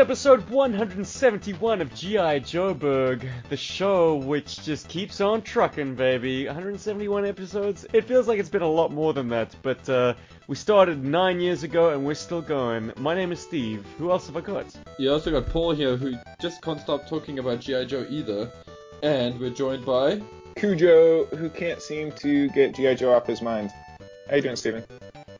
episode 171 of G.I. Joeberg, the show which just keeps on trucking, baby. 171 episodes. It feels like it's been a lot more than that, but uh, we started nine years ago and we're still going. My name is Steve. Who else have I got? You also got Paul here, who just can't stop talking about G.I. Joe either. And we're joined by. Cujo, who can't seem to get G.I. Joe off his mind. How you doing, Steven?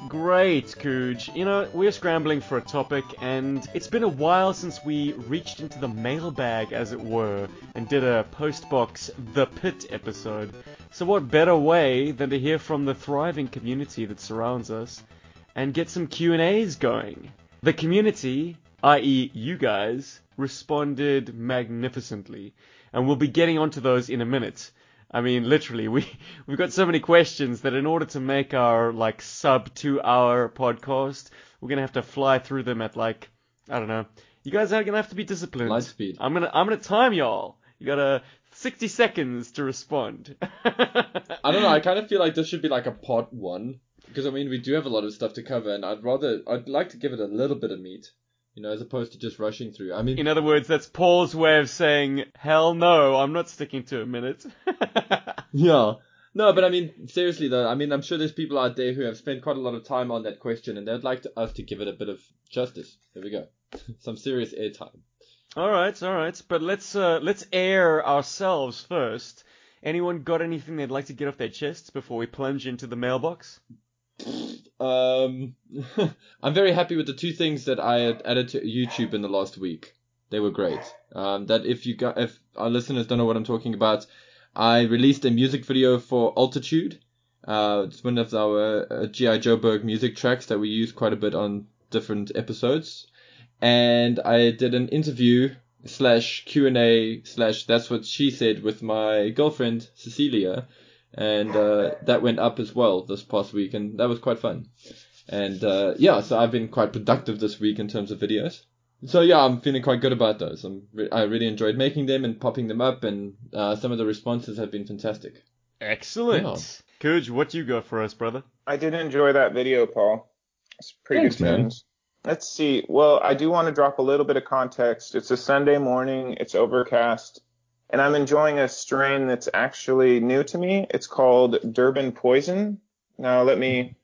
Great, Cooge. You know, we're scrambling for a topic, and it's been a while since we reached into the mailbag, as it were, and did a postbox The Pit episode. So what better way than to hear from the thriving community that surrounds us, and get some Q&As going? The community, i.e. you guys, responded magnificently, and we'll be getting onto those in a minute. I mean, literally, we we've got so many questions that in order to make our like sub two hour podcast, we're gonna have to fly through them at like I don't know. You guys are gonna have to be disciplined. Light speed. I'm gonna I'm gonna time y'all. You got a 60 seconds to respond. I don't know. I kind of feel like this should be like a part one because I mean we do have a lot of stuff to cover, and I'd rather I'd like to give it a little bit of meat, you know, as opposed to just rushing through. I mean, In other words, that's Paul's way of saying, hell no, I'm not sticking to a minute. yeah. No, but I mean, seriously though, I mean, I'm sure there's people out there who have spent quite a lot of time on that question, and they'd like to, us to give it a bit of justice. There we go, some serious airtime. all right, all right, but let's uh, let's air ourselves first. Anyone got anything they'd like to get off their chests before we plunge into the mailbox? Um, I'm very happy with the two things that I had added to YouTube in the last week. They were great. Um, that if you got, if our listeners don't know what I'm talking about, I released a music video for Altitude. Uh, it's one of our uh, G.I. Joeberg music tracks that we use quite a bit on different episodes. And I did an interview slash Q&A slash that's what she said with my girlfriend, Cecilia. And, uh, that went up as well this past week and that was quite fun. And, uh, yeah, so I've been quite productive this week in terms of videos. So yeah, I'm feeling quite good about those. I'm re- I really enjoyed making them and popping them up, and uh, some of the responses have been fantastic. Excellent. Yeah. Cooge, what you got for us, brother? I did enjoy that video, Paul. It's pretty Thanks, good man. tunes. Let's see. Well, I do want to drop a little bit of context. It's a Sunday morning. It's overcast. And I'm enjoying a strain that's actually new to me. It's called Durban Poison. Now, let me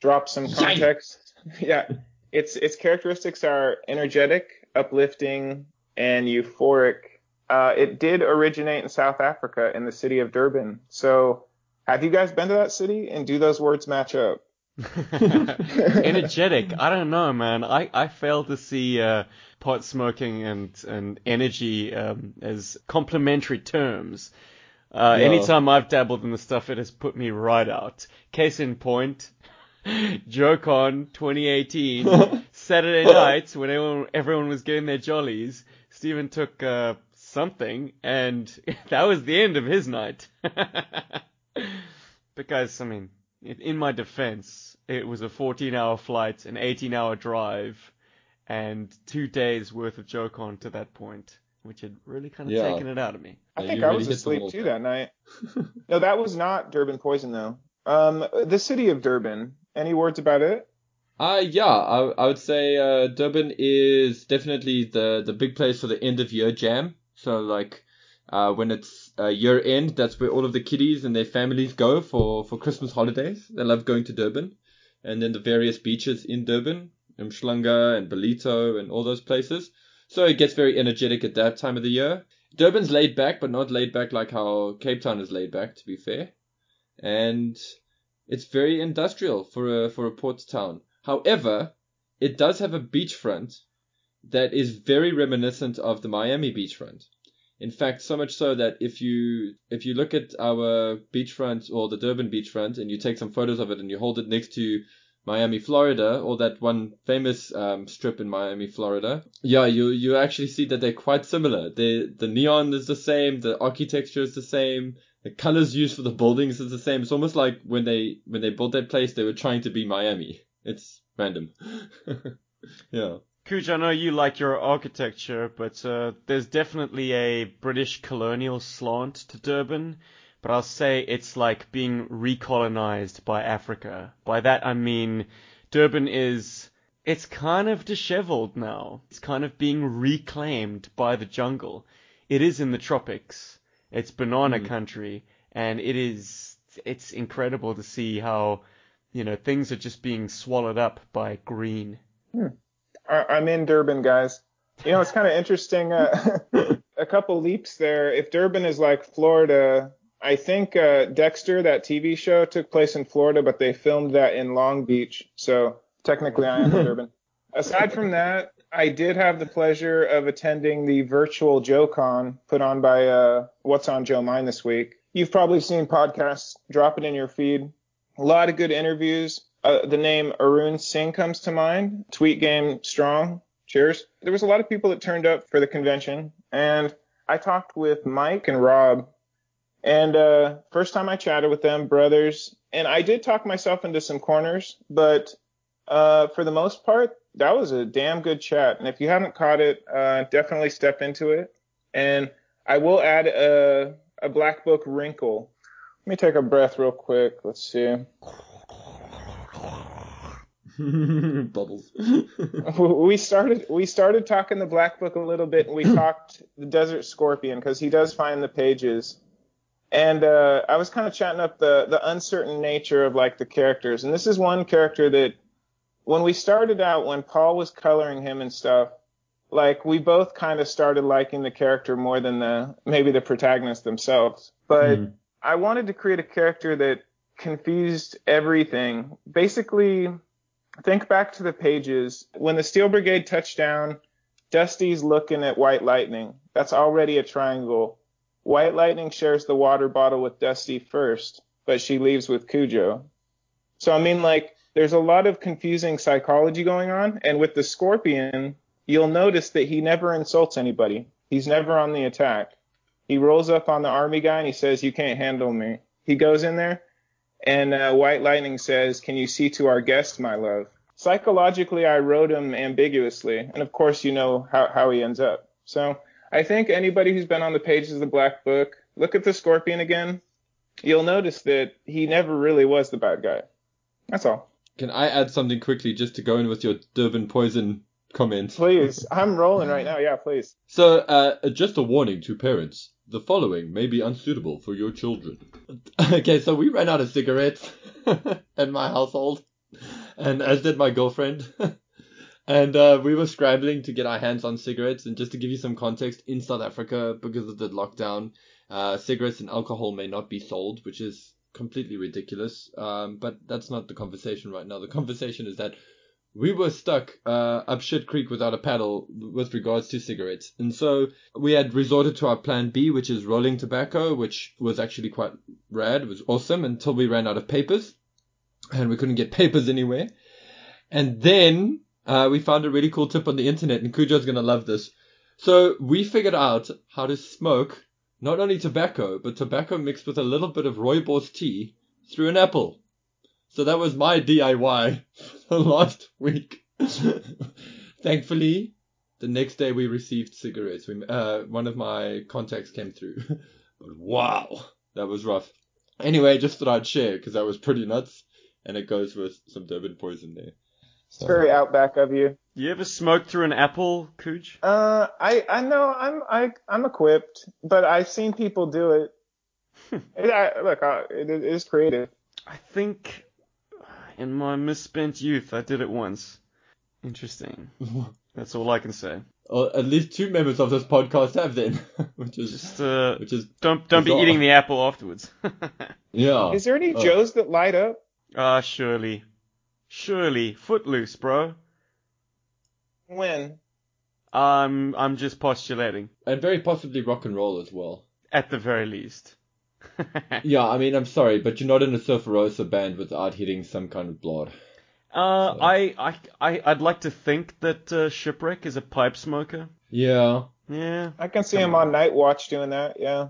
drop some context. yeah. Its, its characteristics are energetic, uplifting, and euphoric. Uh, it did originate in South Africa in the city of Durban. So, have you guys been to that city? And do those words match up? Energetic. I don't know, man. I, I fail to see uh, pot smoking and and energy um, as complementary terms. Uh, Yeah. Anytime I've dabbled in the stuff, it has put me right out. Case in point, JoeCon 2018, Saturday night when everyone, everyone was getting their jollies, Stephen took uh, something, and that was the end of his night. because, I mean, in in my defense, it was a 14 hour flight, an 18 hour drive, and two days worth of JoeCon to that point, which had really kind of Yeah. taken it out of me. I Yeah, think you I really was asleep too that night. no, that was not Durban Poison though. Um, the city of Durban. Any words about it? Uh, yeah, I, I would say uh, Durban is definitely the, the big place for the end of year jam. So like uh, when it's uh, year end, that's where all of the kiddies and their families go for, for Christmas holidays. They love going to Durban. And then the various beaches in Durban, Umhlanga and Ballito and all those places. So it gets very energetic at that time of the year. Durban's laid back, but not laid back like how Cape Town is laid back, to be fair. And it's very industrial for a for a port town. However, it does have a beachfront that is very reminiscent of the Miami beachfront. In fact, so much so that if you if you look at our beachfront or the Durban beachfront and you take some photos of it and you hold it next to Miami, Florida, or that one famous um, strip in Miami, Florida, yeah, you you actually see that they're quite similar. The the neon is the same, the architecture is the same, the colors used for the buildings is the same. It's almost like when they when they built that place, they were trying to be Miami. It's random. yeah. Cooch, I know you like your architecture, but uh, there's definitely a British colonial slant to Durban. But I'll say it's like being recolonized by Africa. By that I mean Durban is it's kind of disheveled now. It's kind of being reclaimed by the jungle. It is in the tropics. It's banana Mm. country, and it is. It's incredible to see how, you know, things are just being swallowed up by green. I, I'm in Durban, guys. You know, it's kind of interesting. Uh, a couple leaps there. If Durban is like Florida, I think uh, Dexter, that TV show, took place in Florida, but they filmed that in Long Beach. So technically, I am in Durban. Aside from that, I did have the pleasure of attending the virtual JoeCon put on by uh, What's on Joe Mind this week. You've probably seen podcasts drop it in your feed. A lot of good interviews. Uh, the name Arun Singh comes to mind. Tweet game strong. Cheers. There was a lot of people that turned up for the convention, and I talked with Mike and Rob. And uh, first time I chatted with them, brothers, and I did talk myself into some corners, but uh, for the most part, that was a damn good chat. And if you haven't caught it, uh, definitely step into it. And I will add a, a black book wrinkle. Let me take a breath real quick. Let's see. Bubbles. we started we started talking the black book a little bit and we talked the desert scorpion because he does find the pages and uh, i was kind of chatting up the the uncertain nature of like the characters and this is one character that when we started out when paul was coloring him and stuff like we both kind of started liking the character more than the maybe the protagonists themselves but Mm. i wanted to create a character that confused everything basically think back to the pages. When the Steel Brigade touched down, Dusty's looking at White Lightning. That's already a triangle. White Lightning shares the water bottle with Dusty first, but she leaves with Cujo. So I mean like there's a lot of confusing psychology going on and with the Scorpion, you'll notice that he never insults anybody. He's never on the attack. He rolls up on the army guy and he says, "You can't handle me." He goes in there and uh, White Lightning says, Can you see to our guest, my love? Psychologically, I wrote him ambiguously. And of course, you know how, how he ends up. So I think anybody who's been on the pages of the Black Book, look at the Scorpion again. You'll notice that he never really was the bad guy. That's all. Can I add something quickly just to go in with your Durban poison comment? Please. I'm rolling right now. Yeah, please. So, uh, just a warning to parents. The following may be unsuitable for your children. okay, so we ran out of cigarettes in my household, and as did my girlfriend. And uh, we were scrambling to get our hands on cigarettes. And just to give you some context, in South Africa, because of the lockdown, uh, cigarettes and alcohol may not be sold, which is completely ridiculous. Um, but that's not the conversation right now. The conversation is that we were stuck uh, up shit creek without a paddle with regards to cigarettes. And so we had resorted to our plan B, which is rolling tobacco, which was actually quite rad. It was awesome until we ran out of papers and we couldn't get papers anywhere. And then uh, we found a really cool tip on the internet, and Cujo's going to love this. So we figured out how to smoke not only tobacco, but tobacco mixed with a little bit of rooibos tea through an apple. So that was my DIY for last week. Thankfully, the next day we received cigarettes. We, uh, one of my contacts came through. but wow, that was rough. Anyway, just thought I'd share because that was pretty nuts, and it goes with some Durban poison there. It's very outback of you. You ever smoked through an apple, Cooch? Uh, I, I know I'm, I, I'm equipped, but I've seen people do it. it I, look, I, it, it is creative. I think in my misspent youth I did it once. Interesting. That's all I can say. Or at least two members of this podcast have then, which is Just uh, which is don't don't be eating the apple afterwards. yeah. Is there any Oh. Joes that light up? Ah, surely, surely, footloose, bro. When? I'm I'm just postulating, and very possibly rock and roll as well. at the very least. Yeah, I mean, I'm sorry, but you're not in a Surferosa band without hitting some kind of blood. Uh, So- I, I, I, I'd like to think that uh, Shipwreck is a pipe smoker. Yeah. Yeah. I can see Come him on Night Watch doing that. Yeah.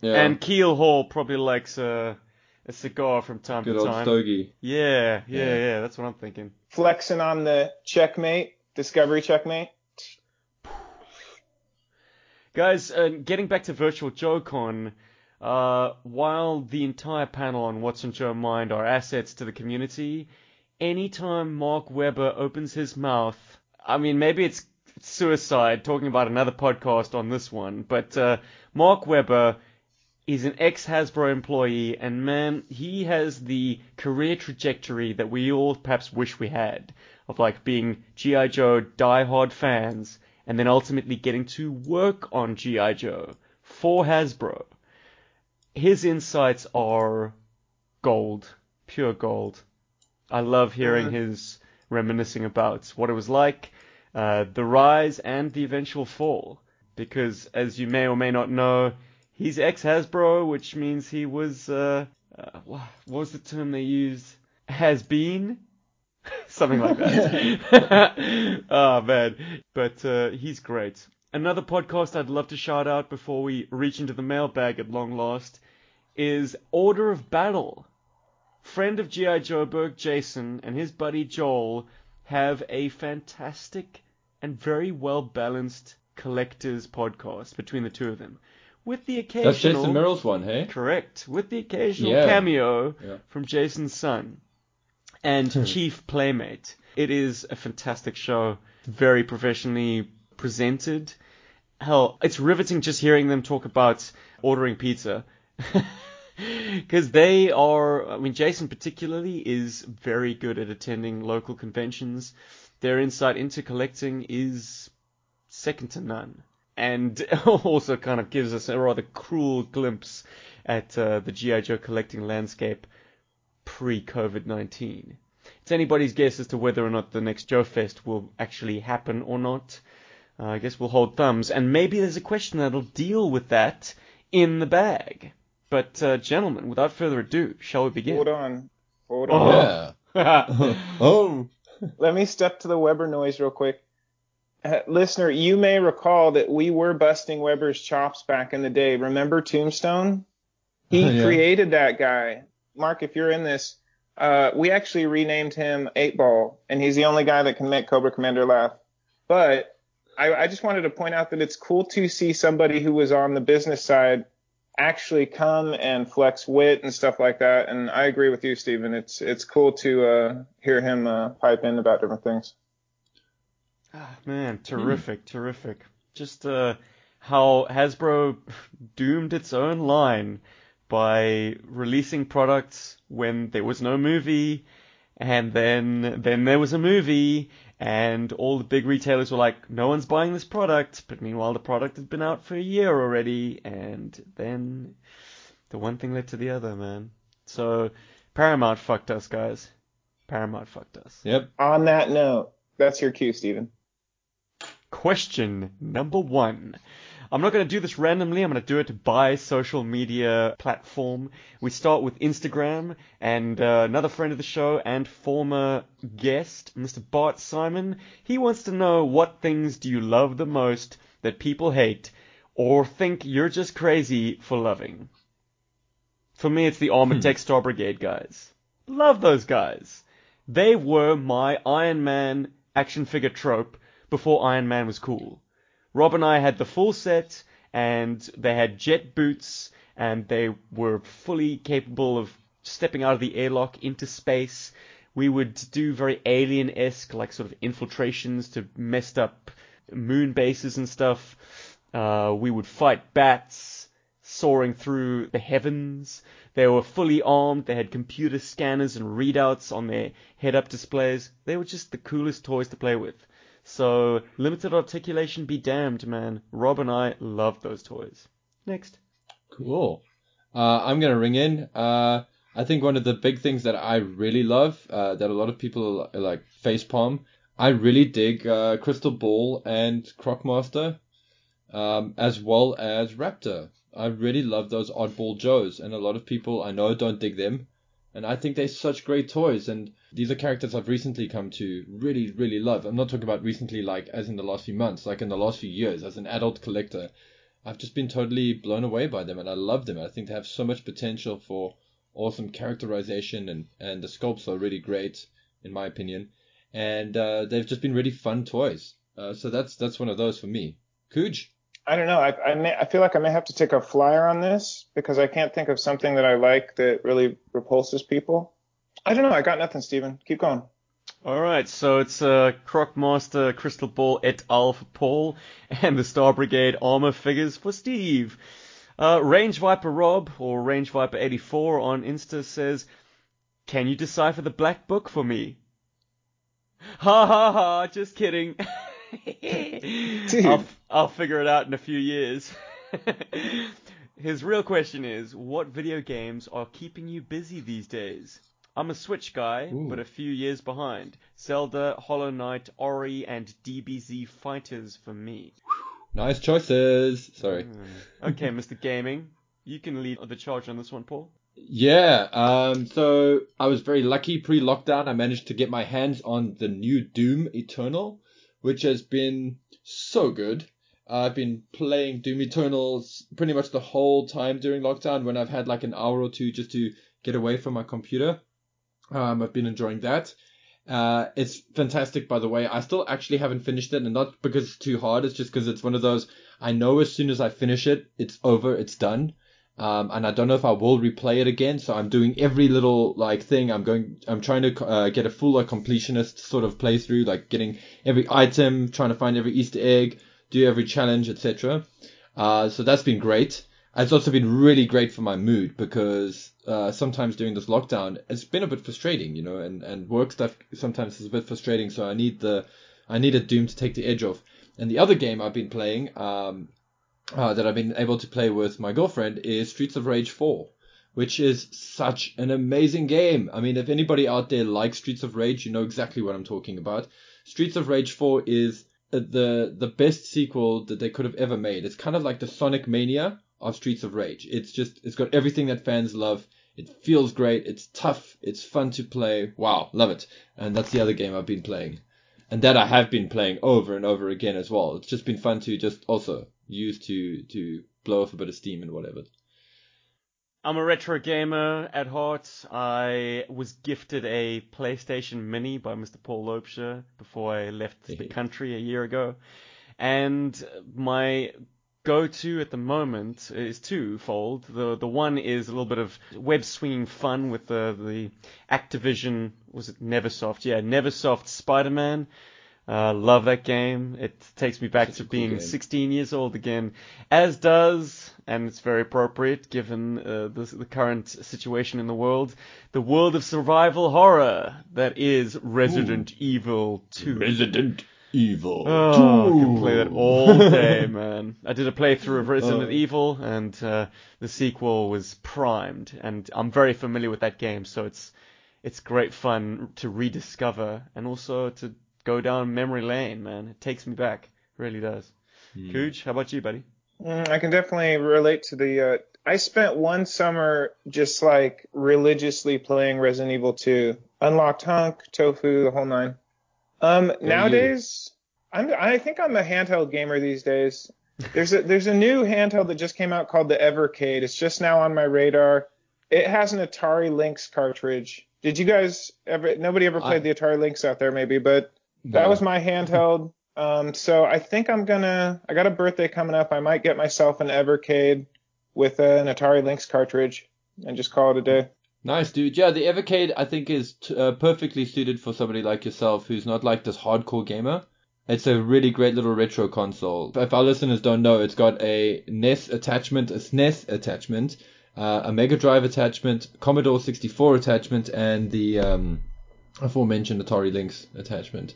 Yeah. And Keel-Haul probably likes a, a cigar from time good to old time. stogie. Yeah, yeah, Yeah. yeah, that's what I'm thinking. Flexing on the checkmate, Discovery checkmate. Guys, uh, getting back to Virtual JoeCon, uh, while the entire panel on What's on Joe Mind are assets to the community, anytime Mark Weber opens his mouth, I mean, maybe it's suicide talking about another podcast on this one, but uh, Mark Weber is an ex Hasbro employee, and man, he has the career trajectory that we all perhaps wish we had of like being G.I. Joe die-hard fans and then ultimately getting to work on G.I. Joe for Hasbro. His insights are gold, pure gold. I love hearing Mhm. his reminiscing about what it was like, uh, the rise and the eventual fall. Because as you may or may not know, he's ex Hasbro, which means he was, uh, uh, what was the term they used? Has been? Something like that. oh man. But, uh, he's great. Another podcast I'd love to shout out before we reach into the mailbag at long last is Order of Battle. Friend of G.I. Joeberg Jason and his buddy Joel have a fantastic and very well balanced collectors podcast between the two of them. With the occasional That's Jason Merrill's one, hey? Correct. With the occasional Yeah. cameo Yeah. from Jason's son and hmm. Chief Playmate. It is a fantastic show, very professionally presented. Hell, it's riveting just hearing them talk about ordering pizza. Because they are, I mean, Jason particularly is very good at attending local conventions. Their insight into collecting is second to none. And also kind of gives us a rather cruel glimpse at uh, the G.I. Joe collecting landscape pre COVID 19. It's anybody's guess as to whether or not the next Joe Fest will actually happen or not. Uh, I guess we'll hold thumbs. And maybe there's a question that'll deal with that in the bag. But, uh, gentlemen, without further ado, shall we begin? Hold on. Hold Oh. on. Yeah. oh. Let me step to the Weber noise real quick. Uh, listener, you may recall that we were busting Weber's chops back in the day. Remember Tombstone? He Yeah. created that guy. Mark, if you're in this, uh, we actually renamed him Eight Ball, and he's the only guy that can make Cobra Commander laugh. But I, I just wanted to point out that it's cool to see somebody who was on the business side actually come and flex wit and stuff like that. And I agree with you, Stephen. It's it's cool to uh, hear him uh, pipe in about different things. Ah, man, terrific, terrific. Just uh, how Hasbro doomed its own line by releasing products when there was no movie, and then then there was a movie, and all the big retailers were like, no one's buying this product, but meanwhile the product had been out for a year already, and then the one thing led to the other, man. So Paramount fucked us, guys. Paramount fucked us. Yep. On that note, that's your cue, Stephen. Question number one. I'm not going to do this randomly. I'm going to do it by social media platform. We start with Instagram and uh, another friend of the show and former guest, Mr. Bart Simon. He wants to know what things do you love the most that people hate or think you're just crazy for loving. For me, it's the Armored Tech Star Brigade guys. Love those guys. They were my Iron Man action figure trope before Iron Man was cool. Rob and I had the full set, and they had jet boots, and they were fully capable of stepping out of the airlock into space. We would do very alien esque, like sort of infiltrations to messed up moon bases and stuff. Uh, we would fight bats soaring through the heavens. They were fully armed. They had computer scanners and readouts on their head up displays. They were just the coolest toys to play with. So, limited articulation be damned, man. Rob and I love those toys. Next. Cool. Uh, I'm gonna ring in. Uh, I think one of the big things that I really love, uh, that a lot of people like facepalm. I really dig uh, Crystal Ball and Crocmaster, um, as well as Raptor. I really love those oddball Joes, and a lot of people I know don't dig them, and I think they're such great toys. And these are characters I've recently come to really, really love. I'm not talking about recently, like as in the last few months, like in the last few years, as an adult collector. I've just been totally blown away by them, and I love them. I think they have so much potential for awesome characterization, and and the sculpts are really great, in my opinion. And uh, they've just been really fun toys. Uh, so that's that's one of those for me. Cooge. I don't know. I I, may, I feel like I may have to take a flyer on this because I can't think of something that I like that really repulses people. I don't know. I got nothing, Steven. Keep going. All right, so it's uh, Crocmaster Crystal Ball et al. for Paul, and the Star Brigade armor figures for Steve. Uh, Range Viper Rob, or Range Viper 84 on Insta says, Can you decipher the Black Book for me? Ha ha ha, just kidding. I'll, I'll figure it out in a few years. His real question is, what video games are keeping you busy these days? I'm a Switch guy, Ooh. but a few years behind. Zelda, Hollow Knight, Ori, and DBZ Fighters for me. Nice choices. Sorry. Hmm. Okay, Mr. Gaming, you can lead the charge on this one, Paul. Yeah, um, so I was very lucky pre-lockdown. I managed to get my hands on the new Doom Eternal, which has been so good. I've been playing Doom Eternals pretty much the whole time during lockdown when I've had like an hour or two just to get away from my computer. Um, I've been enjoying that. Uh, it's fantastic, by the way. I still actually haven't finished it, and not because it's too hard. It's just because it's one of those. I know as soon as I finish it, it's over, it's done. Um, and I don't know if I will replay it again. So I'm doing every little like thing. I'm going. I'm trying to uh, get a full like, completionist sort of playthrough, like getting every item, trying to find every Easter egg, do every challenge, etc. Uh, so that's been great. It's also been really great for my mood because uh, sometimes during this lockdown, it's been a bit frustrating, you know, and, and work stuff sometimes is a bit frustrating. So I need the I need a Doom to take the edge off. And the other game I've been playing, um, uh, that I've been able to play with my girlfriend is Streets of Rage 4, which is such an amazing game. I mean, if anybody out there likes Streets of Rage, you know exactly what I'm talking about. Streets of Rage 4 is uh, the the best sequel that they could have ever made. It's kind of like the Sonic Mania of Streets of Rage. It's just it's got everything that fans love. It feels great. It's tough. It's fun to play. Wow, love it. And that's the other game I've been playing. And that I have been playing over and over again as well. It's just been fun to just also use to to blow off a bit of steam and whatever. I'm a retro gamer at heart. I was gifted a PlayStation Mini by Mr. Paul Lopesher before I left the country a year ago. And my go-to at the moment is twofold. The the one is a little bit of web swinging fun with the the Activision was it Neversoft? Yeah, Neversoft Spider-Man. Uh, love that game. It takes me back Such to being game. 16 years old again, as does, and it's very appropriate given uh, the, the current situation in the world, the world of survival horror that is Resident Evil 2. Resident Evil. Oh, I can play that all day, man. I did a playthrough of Resident Oh. Evil, and uh, the sequel was primed, and I'm very familiar with that game, so it's it's great fun to rediscover and also to go down memory lane, man. It takes me back, really does. Hmm. Cooge, how about you, buddy? Mm, I can definitely relate to the. Uh, I spent one summer just like religiously playing Resident Evil 2, Unlocked Hunk, Tofu, the whole nine. Um, nowadays, I'm. I think I'm a handheld gamer these days. There's a there's a new handheld that just came out called the Evercade. It's just now on my radar. It has an Atari Lynx cartridge. Did you guys ever? Nobody ever played I- the Atari Lynx out there, maybe, but that No. was my handheld. Um, so I think I'm gonna. I got a birthday coming up. I might get myself an Evercade with uh, an Atari Lynx cartridge and just call it a day. Nice, dude. Yeah, the Evercade I think is t- uh, perfectly suited for somebody like yourself who's not like this hardcore gamer. It's a really great little retro console. If our listeners don't know, it's got a NES attachment, a SNES attachment, uh, a Mega Drive attachment, Commodore 64 attachment, and the um, aforementioned Atari Lynx attachment.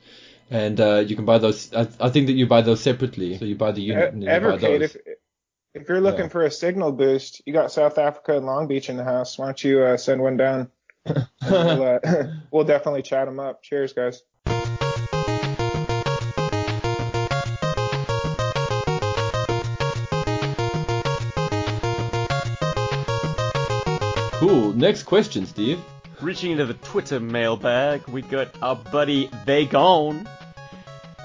And uh, you can buy those. I, I think that you buy those separately. So you buy the E- unit and then you buy those. If if you're looking Yeah. for a signal boost, you got South Africa and Long Beach in the house. Why don't you uh, send one down? We'll, uh, we'll definitely chat them up. Cheers, guys. cool. Next question, Steve. Reaching into the Twitter mailbag, we got our buddy They Gone.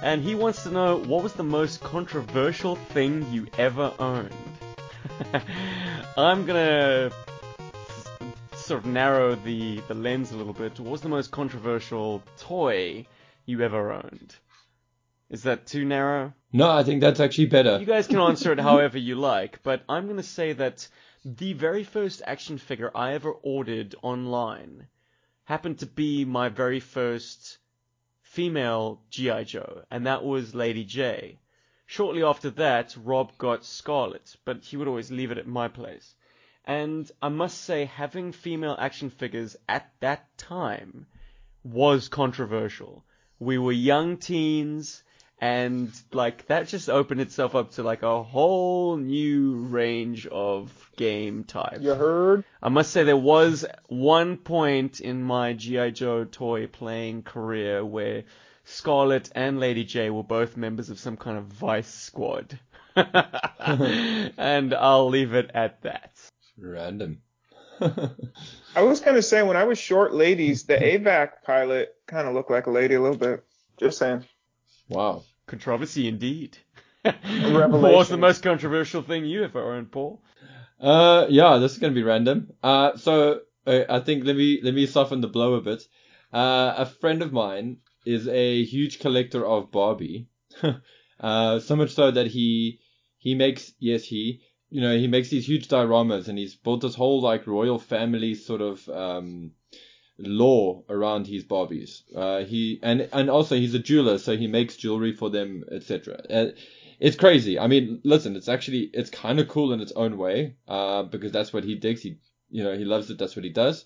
And he wants to know what was the most controversial thing you ever owned? I'm gonna sort of narrow the, the lens a little bit. What was the most controversial toy you ever owned? Is that too narrow? No, I think that's actually better. You guys can answer it however you like, but I'm going to say that the very first action figure I ever ordered online happened to be my very first female G.I. Joe, and that was Lady Jaye. Shortly after that, Rob got Scarlett, but he would always leave it at my place. And I must say, having female action figures at that time was controversial. We were young teens, and like that just opened itself up to like a whole new range of game types. You heard? I must say there was one point in my GI Joe toy playing career where Scarlett and Lady Jaye were both members of some kind of vice squad. and I'll leave it at that. Random. I was kind of saying when I was short ladies, the AVAC pilot kind of looked like a lady a little bit. Just saying. wow. Controversy indeed. What was the most controversial thing you ever owned, Paul? Uh, yeah, this is gonna be random. Uh, so uh, I think let me let me soften the blow a bit. Uh, a friend of mine is a huge collector of Barbie. uh, so much so that he he makes yes he you know he makes these huge dioramas and he's built this whole like royal family sort of um law around his Barbies. Uh, he and and also he's a jeweler, so he makes jewelry for them, etc. Uh, it's crazy. I mean, listen, it's actually it's kind of cool in its own way, uh, because that's what he digs. He you know he loves it. That's what he does.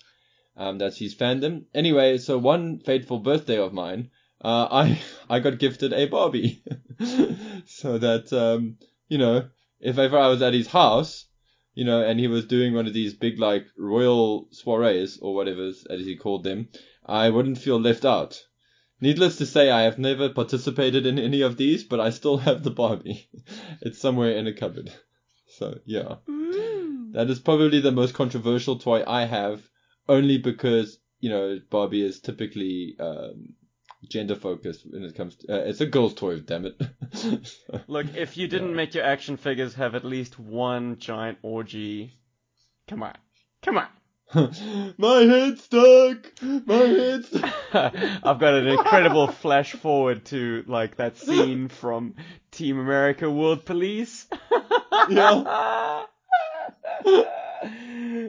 Um, that's his fandom. Anyway, so one fateful birthday of mine, uh, I I got gifted a Barbie, so that um, you know if ever I was at his house, you know, and he was doing one of these big like royal soirees or whatever as he called them, I wouldn't feel left out. Needless to say, I have never participated in any of these, but I still have the Barbie. it's somewhere in a cupboard. So yeah, that is probably the most controversial toy I have, only because you know Barbie is typically um, gender focused when it comes to. Uh, it's a girl's toy, damn it. Look, if you didn't make your action figures have at least one giant orgy, come on, come on. My head's stuck. My head's stuck. I've got an incredible flash forward to like that scene from Team America World Police. Yeah.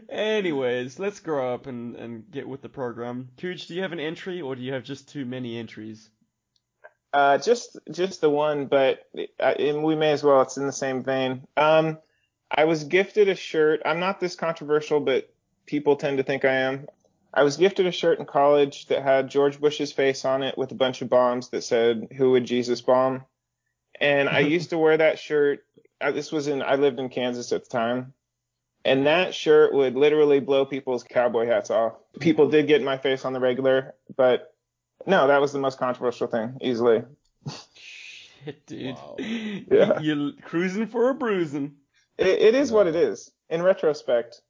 Anyways, let's grow up and, and get with the program. Cooch, do you have an entry or do you have just too many entries? Uh, just just the one, but uh, and we may as well. It's in the same vein. Um, I was gifted a shirt. I'm not this controversial, but people tend to think I am. I was gifted a shirt in college that had George Bush's face on it with a bunch of bombs that said "Who would Jesus bomb?" And I used to wear that shirt. Uh, this was in I lived in Kansas at the time, and that shirt would literally blow people's cowboy hats off. People did get in my face on the regular, but no, that was the most controversial thing easily. Shit, dude. Wow. Yeah. You're cruising for a bruising. It, it is what it is. In retrospect.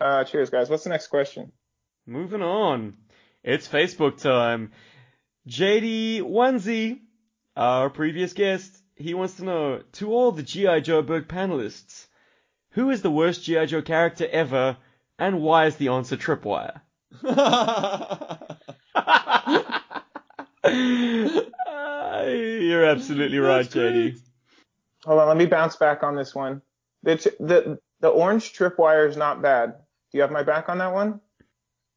Uh, cheers, guys. What's the next question? Moving on. It's Facebook time. JD Onesie, our previous guest, he wants to know, to all the G.I. Joeberg panelists, who is the worst G.I. Joe character ever, and why is the answer Tripwire? Uh, you're absolutely right, That's. JD. Hold on, let me bounce back on this one. The t- the the orange tripwire is not bad. Do you have my back on that one?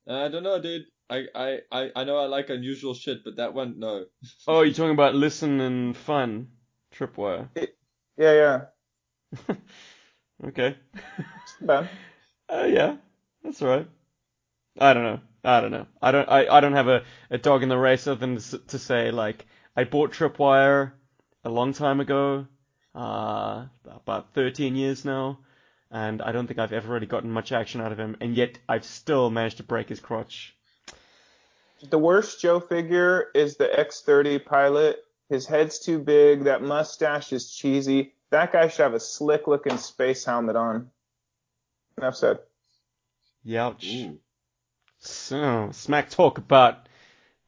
I don't know, dude. I, I, I, I know I like unusual shit, but that one, no. Oh, you're talking about listen and fun, Tripwire. Yeah, yeah. Okay. It's bad. Uh, yeah, that's all right. I don't know. I don't know. I don't. I, I don't have a, a dog in the race other than to, to say like I bought Tripwire a long time ago, uh, about 13 years now, and I don't think I've ever really gotten much action out of him, and yet I've still managed to break his crotch. The worst Joe figure is the X30 pilot. His head's too big. That mustache is cheesy. That guy should have a slick looking space helmet on. Enough said. Youch. Ooh, So, smack talk about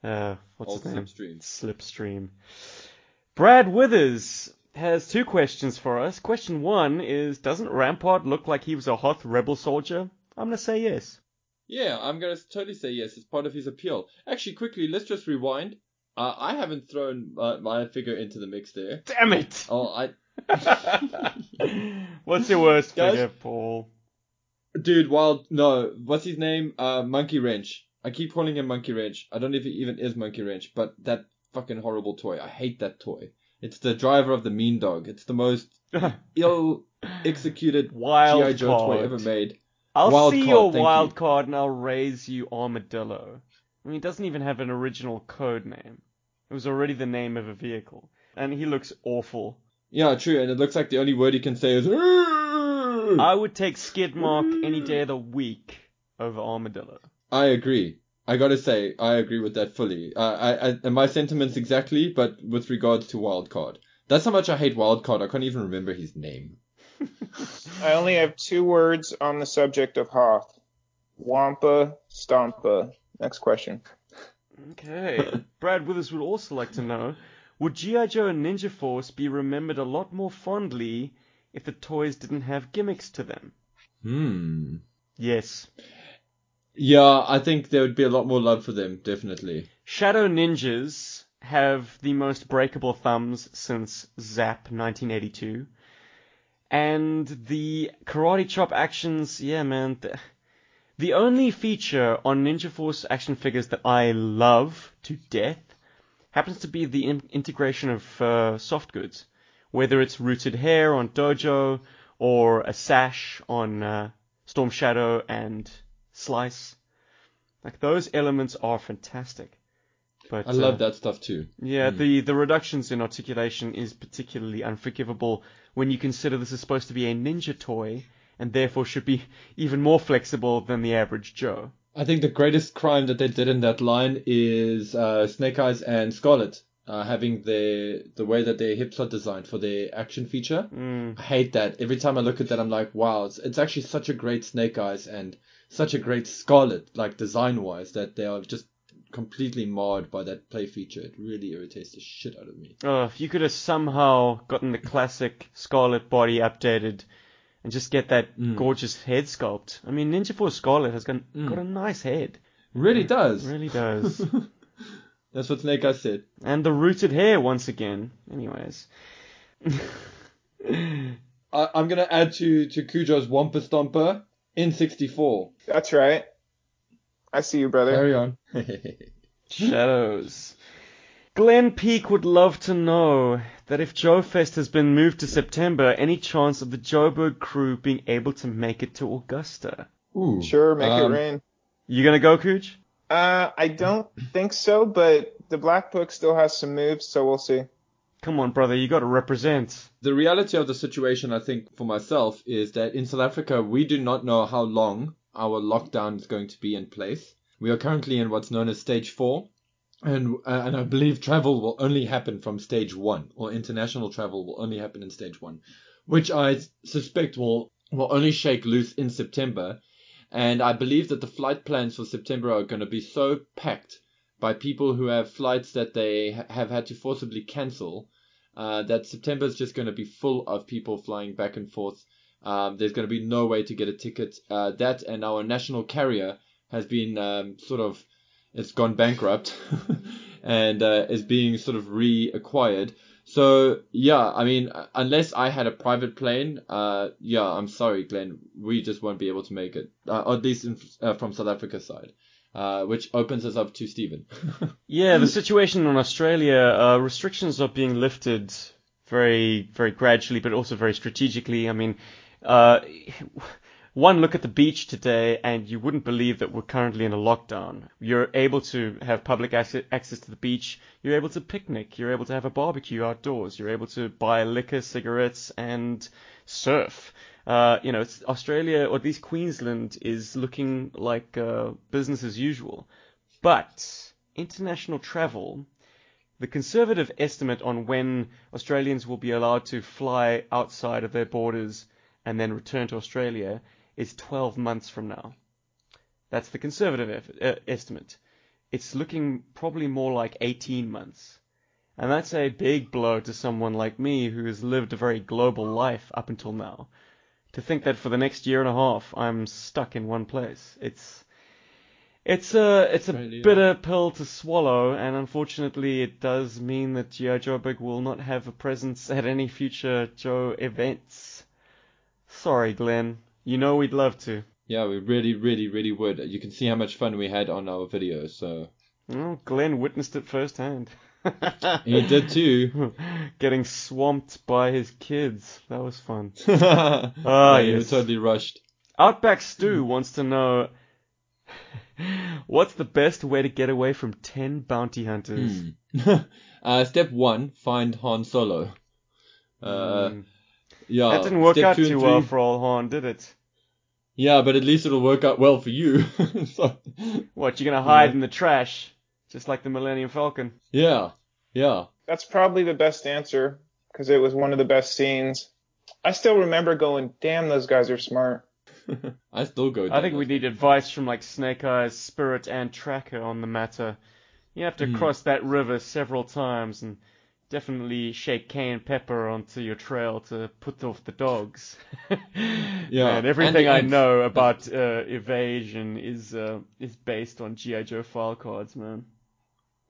uh, what's old his name? slipstream. Slipstream. Brad Withers has two questions for us. Question one is Doesn't Rampart look like he was a Hoth rebel soldier? I'm going to say yes. Yeah, I'm gonna totally say yes. It's part of his appeal. Actually, quickly, let's just rewind. Uh, I haven't thrown my, my figure into the mix there. Damn it! Oh, I, What's your worst Guys? figure, Paul? dude, wild. No, what's his name? Uh, Monkey Wrench. I keep calling him Monkey Wrench. I don't know if he even is Monkey Wrench, but that fucking horrible toy. I hate that toy. It's the driver of the mean dog. It's the most ill executed Wild GI Joe toy card. ever made. I'll Wild see card, your wild you. card and I'll raise you Armadillo. I mean, he doesn't even have an original code name. It was already the name of a vehicle. And he looks awful. Yeah, true. And it looks like the only word he can say is. I would take Skidmark any day of the week over Armadillo. I agree. I gotta say, I agree with that fully. Uh, I, I, and my sentiments exactly, but with regards to Wildcard. That's how much I hate Wildcard. I can't even remember his name. I only have two words on the subject of Hoth. Wampa Stompa. Next question. Okay. Brad Withers would also like to know Would G.I. Joe and Ninja Force be remembered a lot more fondly if the toys didn't have gimmicks to them? Hmm. Yes. Yeah, I think there would be a lot more love for them, definitely. Shadow Ninjas have the most breakable thumbs since Zap 1982. And the karate chop actions, yeah, man. The, the only feature on Ninja Force action figures that I love to death happens to be the in- integration of uh, soft goods. Whether it's rooted hair on Dojo or a sash on uh, Storm Shadow and Slice. Like those elements are fantastic. But I love uh, that stuff too. yeah, the, the reductions in articulation is particularly unforgivable when you consider this is supposed to be a ninja toy and therefore should be even more flexible than the average Joe. I think the greatest crime that they did in that line is uh, Snake Eyes and Scarlett uh, having the the way that their hips are designed for their action feature. Mm. I hate that. Every time I look at that, I'm like, wow, it's, it's actually such a great Snake Eyes and such a great Scarlett, like design wise, that they are just completely marred by that play feature. It really irritates the shit out of me. Oh, if you could have somehow gotten the classic Scarlet body updated and just get that Mm. gorgeous head sculpt. I mean, Ninja Force Scarlett has got, Mm. got a nice head. Really does. It really does. That's what Snake Eyes said. and the rooted hair once again. Anyways. I, I'm gonna add to to Cujo's Wampa Stomper in 64. That's right. I see you, brother. Carry on. Shadows. Glenn Peak would love to know that if Joe Fest has been moved to September, any chance of the Joburg crew being able to make it to Augusta? Ooh. Sure, make Um, it rain. You gonna go, Cooch? Uh, I don't think so, but the Black Book still has some moves, so we'll see. Come on, brother, you gotta represent. The reality of the situation, I think, for myself, is that in South Africa, we do not know how long our lockdown is going to be in place. We are currently in what's known as stage four, and uh, and I believe travel will only happen from stage one, or international travel will only happen in stage one, which I suspect will will only shake loose in September. And I believe that the flight plans for September are going to be so packed by people who have flights that they ha- have had to forcibly cancel uh, that September is just going to be full of people flying back and forth. Um, there's going to be no way to get a ticket. Uh, that and our national carrier has been um, sort of it's gone bankrupt and uh, is being sort of reacquired. So yeah, I mean, unless I had a private plane, uh, yeah, I'm sorry, Glenn, we just won't be able to make it, uh, at least in, uh, from South Africa side, uh, which opens us up to Stephen. Yeah, the situation in Australia, uh, restrictions are being lifted very, very gradually, but also very strategically. I mean, uh, one look at the beach today, and you wouldn't believe that we're currently in a lockdown. You're able to have public access to the beach. You're able to picnic. You're able to have a barbecue outdoors. You're able to buy liquor, cigarettes, and surf. Uh, you know, Australia, or at least Queensland, is looking like uh, business as usual. But international travel, the conservative estimate on when Australians will be allowed to fly outside of their borders and then return to Australia is 12 months from now. That's the conservative eff- uh, estimate. It's looking probably more like 18 months. And that's a big blow to someone like me who has lived a very global life up until now. To think that for the next year and a half I'm stuck in one place. It's it's a it's a Australia. bitter pill to swallow, and unfortunately, it does mean that G.I. Joeberg will not have a presence at any future Joe events. Sorry, Glenn. You know we'd love to. Yeah, we really, really, really would. You can see how much fun we had on our video, So Well, Glenn witnessed it firsthand. he did too. Getting swamped by his kids. That was fun. ah, Ah, you were yes. totally rushed. Outback Stu wants to know what's the best way to get away from 10 bounty hunters? Hmm. uh, step one, find Han Solo. Uh, Hmm. yeah. that didn't work out too well for old Han, did it? Yeah, but at least it'll work out well for you. so, What, you're gonna hide Yeah. in the trash? Just like the Millennium Falcon? yeah, yeah. That's probably the best answer because it was one of the best scenes. I still remember going, damn, those guys are smart. I still go. I think we need advice from like Snake Eyes, Spirit, and Tracker on the matter. You have to Hmm. cross that river several times and definitely shake cayenne pepper onto your trail to put off the dogs. Yeah, and everything and I ants. know about uh, evasion is uh, is based on GI Joe file cards, man.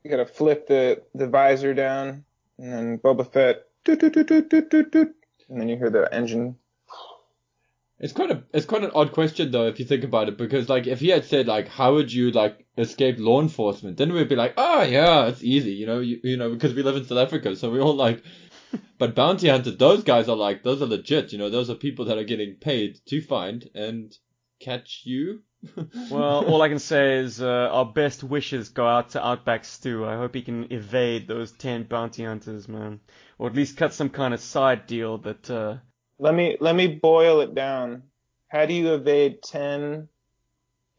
You gotta flip the, the visor down, and then Boba Fett, doot, doot, doot, doot, doot, doot, doot, and then you hear the engine. It's quite a it's quite an odd question though if you think about it because like if he had said like how would you like escape law enforcement then we'd be like oh yeah it's easy you know you, you know because we live in South Africa so we all like but bounty hunters those guys are like those are legit you know those are people that are getting paid to find and catch you Well, all I can say is uh, our best wishes go out to Outback Stu. I hope he can evade those ten bounty hunters, man, or at least cut some kind of side deal that. Uh, Let me let me boil it down. How do you evade ten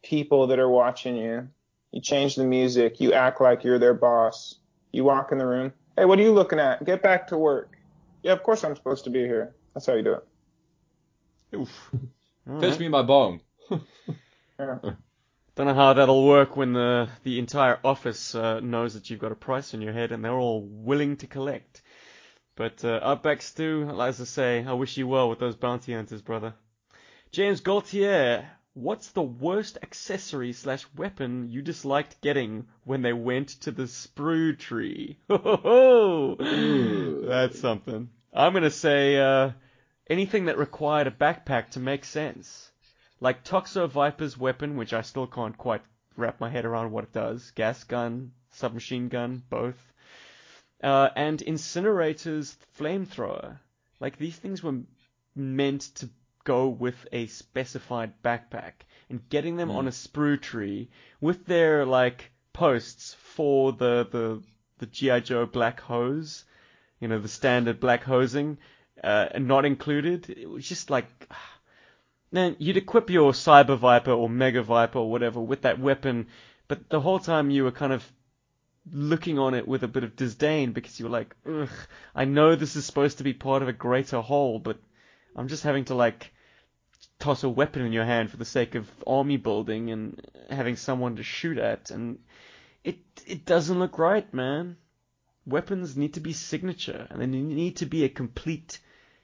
people that are watching you? You change the music. You act like you're their boss. You walk in the room. Hey, what are you looking at? Get back to work. Yeah, of course I'm supposed to be here. That's how you do it. oof. All fetch right. me my bong Yeah. Don't know how that'll work when the the entire office uh, knows that you've got a price on your head and they're all willing to collect. But uh, Outback Stu, as I say, I wish you well with those bounty hunters, brother. James Gaultier, what's the worst accessory slash weapon you disliked getting when they went to the sprue tree? Ho ho ho! That's something. I'm gonna say uh, anything that required a backpack to make sense like Toxo Viper's weapon, which I still can't quite wrap my head around what it does. Gas gun, submachine gun, both. Uh, and Incinerator's flamethrower. Like these things were meant to go with a specified backpack, and getting them Hmm. on a sprue tree with their like posts for the the the GI Joe black hose, you know the standard black hosing, uh, not included. It was just like Man, you'd equip your Cyber Viper or Mega Viper or whatever with that weapon, but the whole time you were kind of looking on it with a bit of disdain because you were like, ugh, I know this is supposed to be part of a greater whole, but I'm just having to like toss a weapon in your hand for the sake of army building and having someone to shoot at, and it it doesn't look right, man. Weapons need to be signature, and they need to be a complete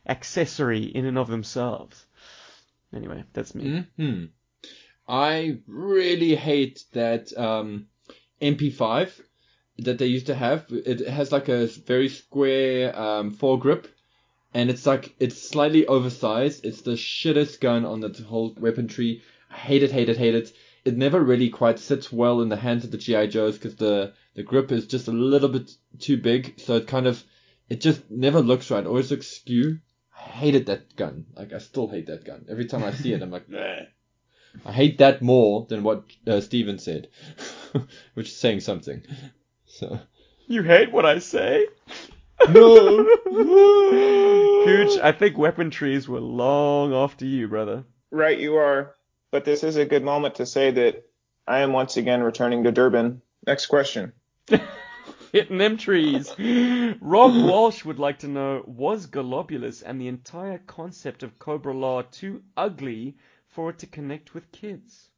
accessory in and of themselves. Anyway, that's me. hmm I really hate that um, MP5 that they used to have. It has like a very square um, foregrip, and it's like it's slightly oversized. It's the shittest gun on the whole weapon tree. I hate it, hate it, hate it. It never really quite sits well in the hands of the GI Joes because the the grip is just a little bit too big, so it kind of it just never looks right. It always looks skew. I hated that gun. Like I still hate that gun. Every time I see it, I'm like, Bleh. I hate that more than what uh, Steven said, which is saying something. So You hate what I say? no, Cooch, I think weapon trees were long after you, brother. Right, you are. But this is a good moment to say that I am once again returning to Durban. Next question. Hitting them trees. Rob Walsh would like to know Was Golobulus and the entire concept of Cobra-La too ugly for it to connect with kids?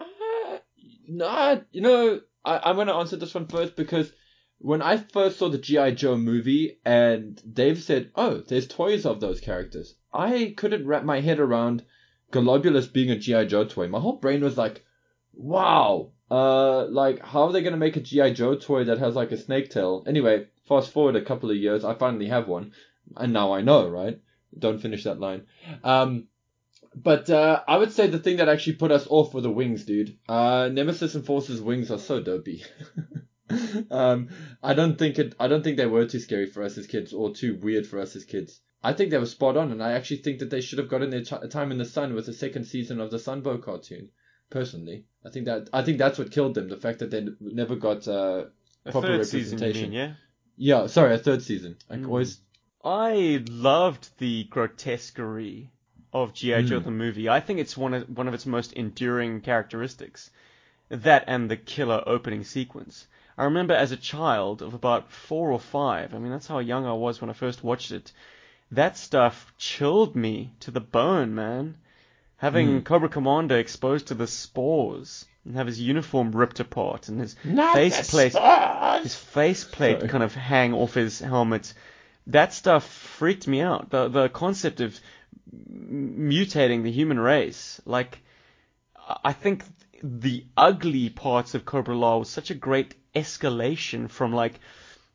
Uh, nah, you know, I, I'm gonna answer this one first because when I first saw the G.I. Joe movie and Dave said, oh, there's toys of those characters, I couldn't wrap my head around Golobulus being a G.I. Joe toy. My whole brain was like, wow, uh, like, how are they gonna make a G.I. Joe toy that has like a snake tail? Anyway, fast forward a couple of years, I finally have one, and now I know, right? Don't finish that line. Um, But uh, I would say the thing that actually put us off were the wings, dude. Uh, Nemesis Enforcer's wings are so dopey. um, I don't think it. I don't think they were too scary for us as kids or too weird for us as kids. I think they were spot on, and I actually think that they should have gotten their time in the sun with the second season of the Sunbow cartoon. Personally, I think that I think that's what killed them. The fact that they n- never got uh, A proper third season, representation. mean, yeah? Yeah, sorry, a third season. I Mm. always. I loved the grotesquerie of G.I. Joe Mm. the movie. I think it's one of one of its most enduring characteristics. That and the killer opening sequence. I remember as a child of about four or five, I mean that's how young I was when I first watched it. That stuff chilled me to the bone, man. Having Mm. Cobra Commander exposed to the spores and have his uniform ripped apart and his Not faceplate his faceplate Sorry. kind of hang off his helmet. That stuff freaked me out. The the concept of mutating the human race, like I- think the ugly parts of Cobra-La was such a great escalation from like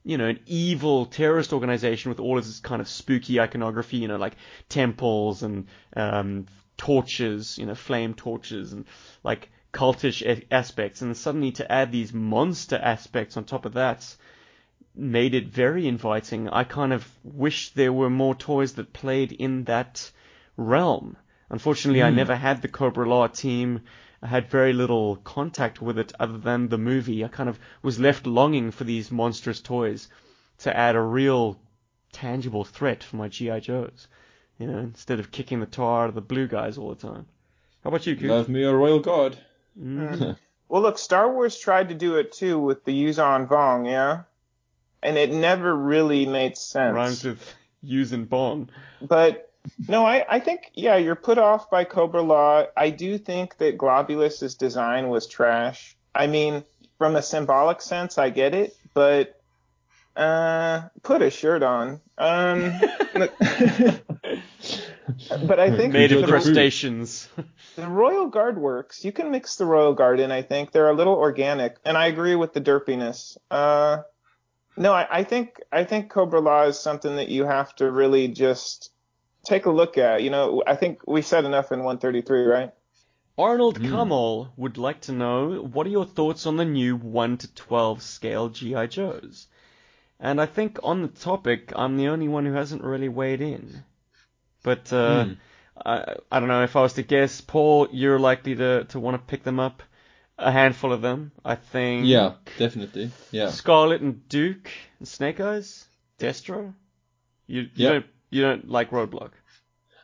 you know an evil terrorist organization with all of this kind of spooky iconography, you know like temples and um, torches, you know flame torches and like cultish aspects, and suddenly to add these monster aspects on top of that made it very inviting. I kind of wish there were more toys that played in that realm. Unfortunately, I Hmm. never had the Cobra-La team. I had very little contact with it other than the movie. I kind of was left longing for these monstrous toys to add a real tangible threat for my GI Joes. You know, instead of kicking the tar out of the blue guys all the time. How about you, Coop? Love me a royal guard. Mm. Well, look, Star Wars tried to do it too with the Yuuzhan Vong, yeah? And it never really made sense. Rhymes with using bong. But no, I, I think yeah, you're put off by Cobra-La. I do think that Golobulus's design was trash. I mean, from a symbolic sense, I get it, but uh, put a shirt on. Um, but I think Made of crustaceans. the Royal Guard works. You can mix the Royal Guard in. I think they're a little organic, and I agree with the derpiness. Uh, no, I, I think I think Cobra-La is something that you have to really just take a look at. You know, I think we said enough in 133, right? Arnold Mm. Kamal would like to know what are your thoughts on the new 1 to 12 scale G.I. Joes? And I think on the topic, I'm the only one who hasn't really weighed in. But uh, Mm. I, I don't know if I was to guess, Paul, you're likely to, to want to pick them up. A handful of them, I think. Yeah, definitely. Yeah. Scarlett and Duke and Snake Eyes, Destro. You, you Yeah. don't you don't like Roadblock.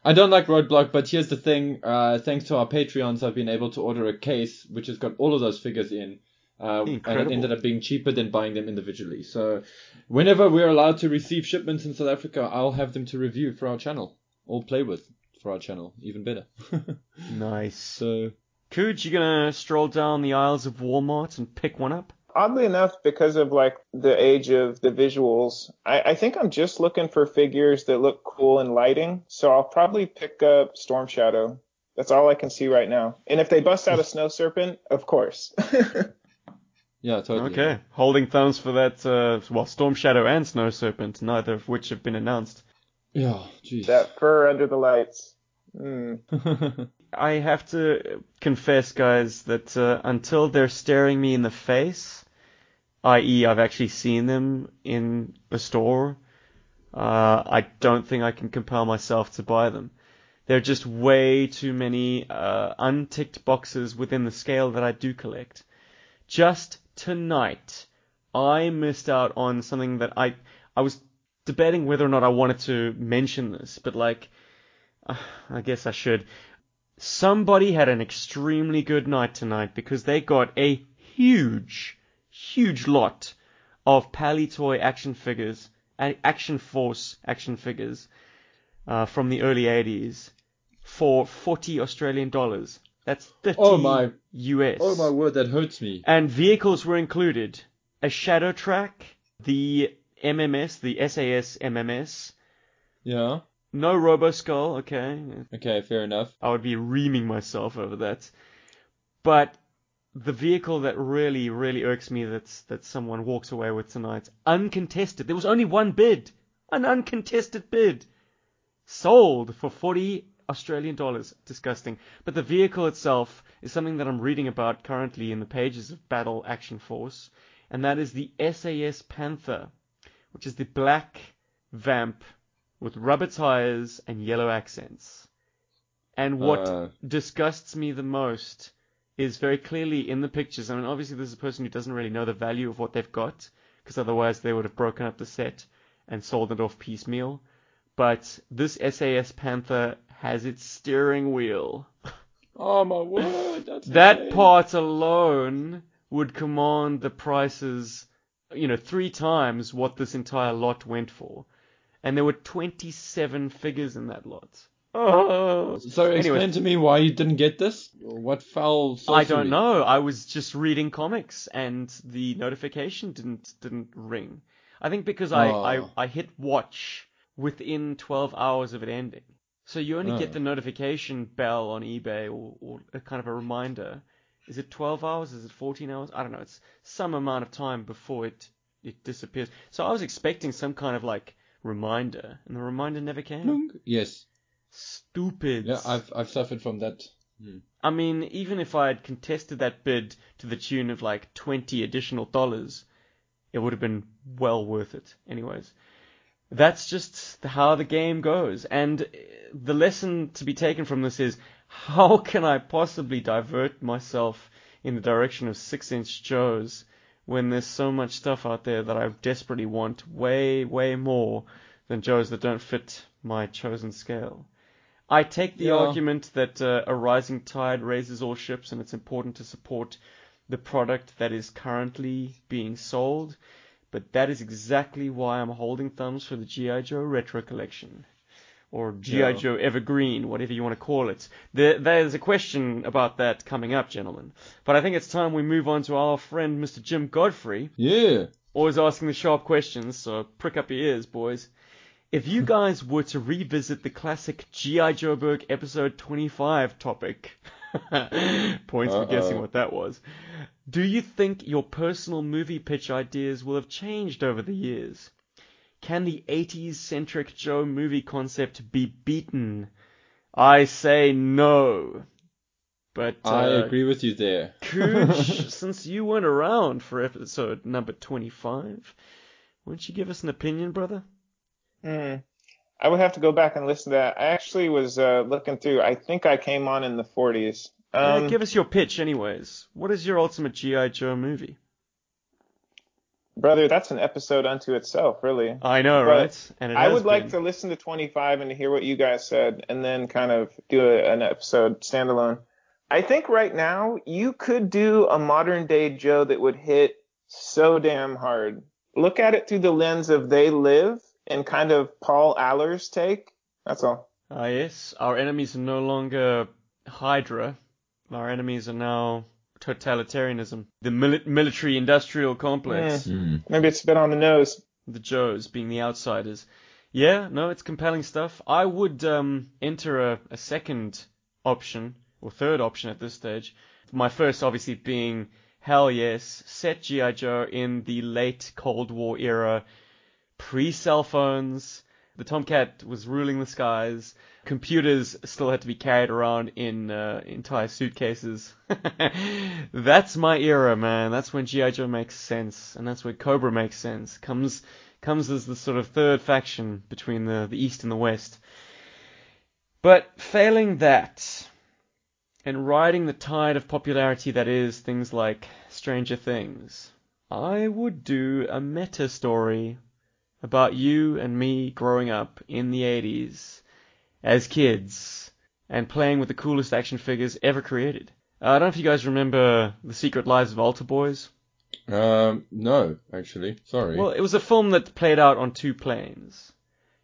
I don't like Roadblock, but here's the thing. Uh, thanks to our Patreons, I've been able to order a case which has got all of those figures in. Uh, and it ended up being cheaper than buying them individually. So, whenever we're allowed to receive shipments in South Africa, I'll have them to review for our channel or play with for our channel. Even better. Nice. so, Cooge, you gonna stroll down the aisles of Walmart and pick one up? Oddly enough, because of like the age of the visuals, I, I think I'm just looking for figures that look cool in lighting. So I'll probably pick up Storm Shadow. That's all I can see right now. And if they bust out a Snow Serpent, of course. yeah, totally. Okay, holding thumbs for that. Uh, well, Storm Shadow and Snow Serpent, neither of which have been announced. Yeah, jeez. that fur under the lights. Hmm. I have to confess, guys, that uh, until they're staring me in the face, i.e., I've actually seen them in a store, uh, I don't think I can compel myself to buy them. There are just way too many uh, unticked boxes within the scale that I do collect. Just tonight, I missed out on something that I I was debating whether or not I wanted to mention this, but like, I guess I should. Somebody had an extremely good night tonight because they got a huge, huge lot of Palitoy action figures, Action Force action figures uh, from the early 80s for 40 Australian dollars. That's 50 Oh my- US. oh my word, that hurts me. And vehicles were included. A Shadow Track, the MMS, the SAS MMS. Yeah. No Robo Skull, okay. Okay, fair enough. I would be reaming myself over that. But the vehicle that really, really irks me that's that someone walks away with tonight, uncontested. There was only one bid. An uncontested bid. Sold for 40 Australian dollars. Disgusting. But the vehicle itself is something that I'm reading about currently in the pages of Battle Action Force, and that is the SAS Panther, which is the black vamp with rubber tires and yellow accents. And what Uh. disgusts me the most is very clearly in the pictures. I mean, obviously, this is a person who doesn't really know the value of what they've got, because otherwise they would have broken up the set and sold it off piecemeal. But this SAS Panther has its steering wheel. Oh my word! That's That insane. part alone would command the prices, you know, three times what this entire lot went for. And there were 27 figures in that lot. Oh. So explain Anyway. to me why you didn't get this. What foul? I don't know. I was just reading comics and the notification didn't didn't ring. I think because I, Oh. I, I hit watch within 12 hours of it ending. So you only Oh. get the notification bell on eBay or, or a kind of a reminder. Is it 12 hours? Is it 14 hours? I don't know. It's some amount of time before it it disappears. So I was expecting some kind of like reminder, and the reminder never came. Plunk. Yes. Stupid. Yeah, I've I've suffered from that. I mean, even if I had contested that bid to the tune of like 20 additional dollars, it would have been well worth it. Anyways, that's just how the game goes. And uh, the lesson to be taken from this is how can I possibly divert myself in the direction of 6 inch Joes when there's so much stuff out there that I desperately want way, way more than Joes that don't fit my chosen scale? I take the Yeah. argument that uh, a rising tide raises all ships, and it's important to support the product that is currently being sold. But that is exactly why I'm holding thumbs for the GI Joe Retro Collection, or GI. Joe Evergreen, whatever you want to call it. There, there's a question about that coming up, gentlemen. But I think it's time we move on to our friend Mr. Jim Godfrey, Yeah. always asking the sharp questions. So prick up your ears, boys. If you guys were to revisit the classic G.I. Joe Joeberg episode 25 topic, points for guessing what that was, do you think your personal movie pitch ideas will have changed over the years? Can the 80s centric Joe movie concept be beaten? I say no. But I uh, agree with you there. Cooch, since you weren't around for episode number 25, won't you give us an opinion, brother? Hmm. I would have to go back and listen to that. I actually was uh, looking through. I think I came on in the 40s. Uh, Um, give us your pitch, anyways. What is your ultimate G.I. Joe movie? Brother, that's an episode unto itself, really. I know, But right? And it I would like to listen to 25 and to hear what you guys said, and then kind of do a, an episode standalone. I think right now you could do a modern day Joe that would hit so damn hard. Look at it through the lens of They Live and kind of Paul Aller's take. That's all. Ah, yes. Our enemies are no longer Hydra. Our enemies are now totalitarianism. The mili- military-industrial complex. Mm. Maybe it's a bit on the nose. the Joes being the outsiders. Yeah, no, it's compelling stuff. I would um, enter a, a second option or third option at this stage. My first, obviously, being hell yes, set GI Joe in the late Cold War era, pre-cell phones. The Tomcat was ruling the skies. Computers still had to be carried around in uh, entire suitcases. that's my era, man. That's when GI Joe makes sense, and that's where Cobra makes sense. Comes comes as the sort of third faction between the the East and the West. But failing that, and riding the tide of popularity that is things like Stranger Things, I would do a meta story about you and me growing up in the 80s as kids and playing with the coolest action figures ever created. Uh, I don't know if you guys remember The Secret Lives of Altar Boys. Um, no, actually, sorry. Well, it was a film that played out on two planes.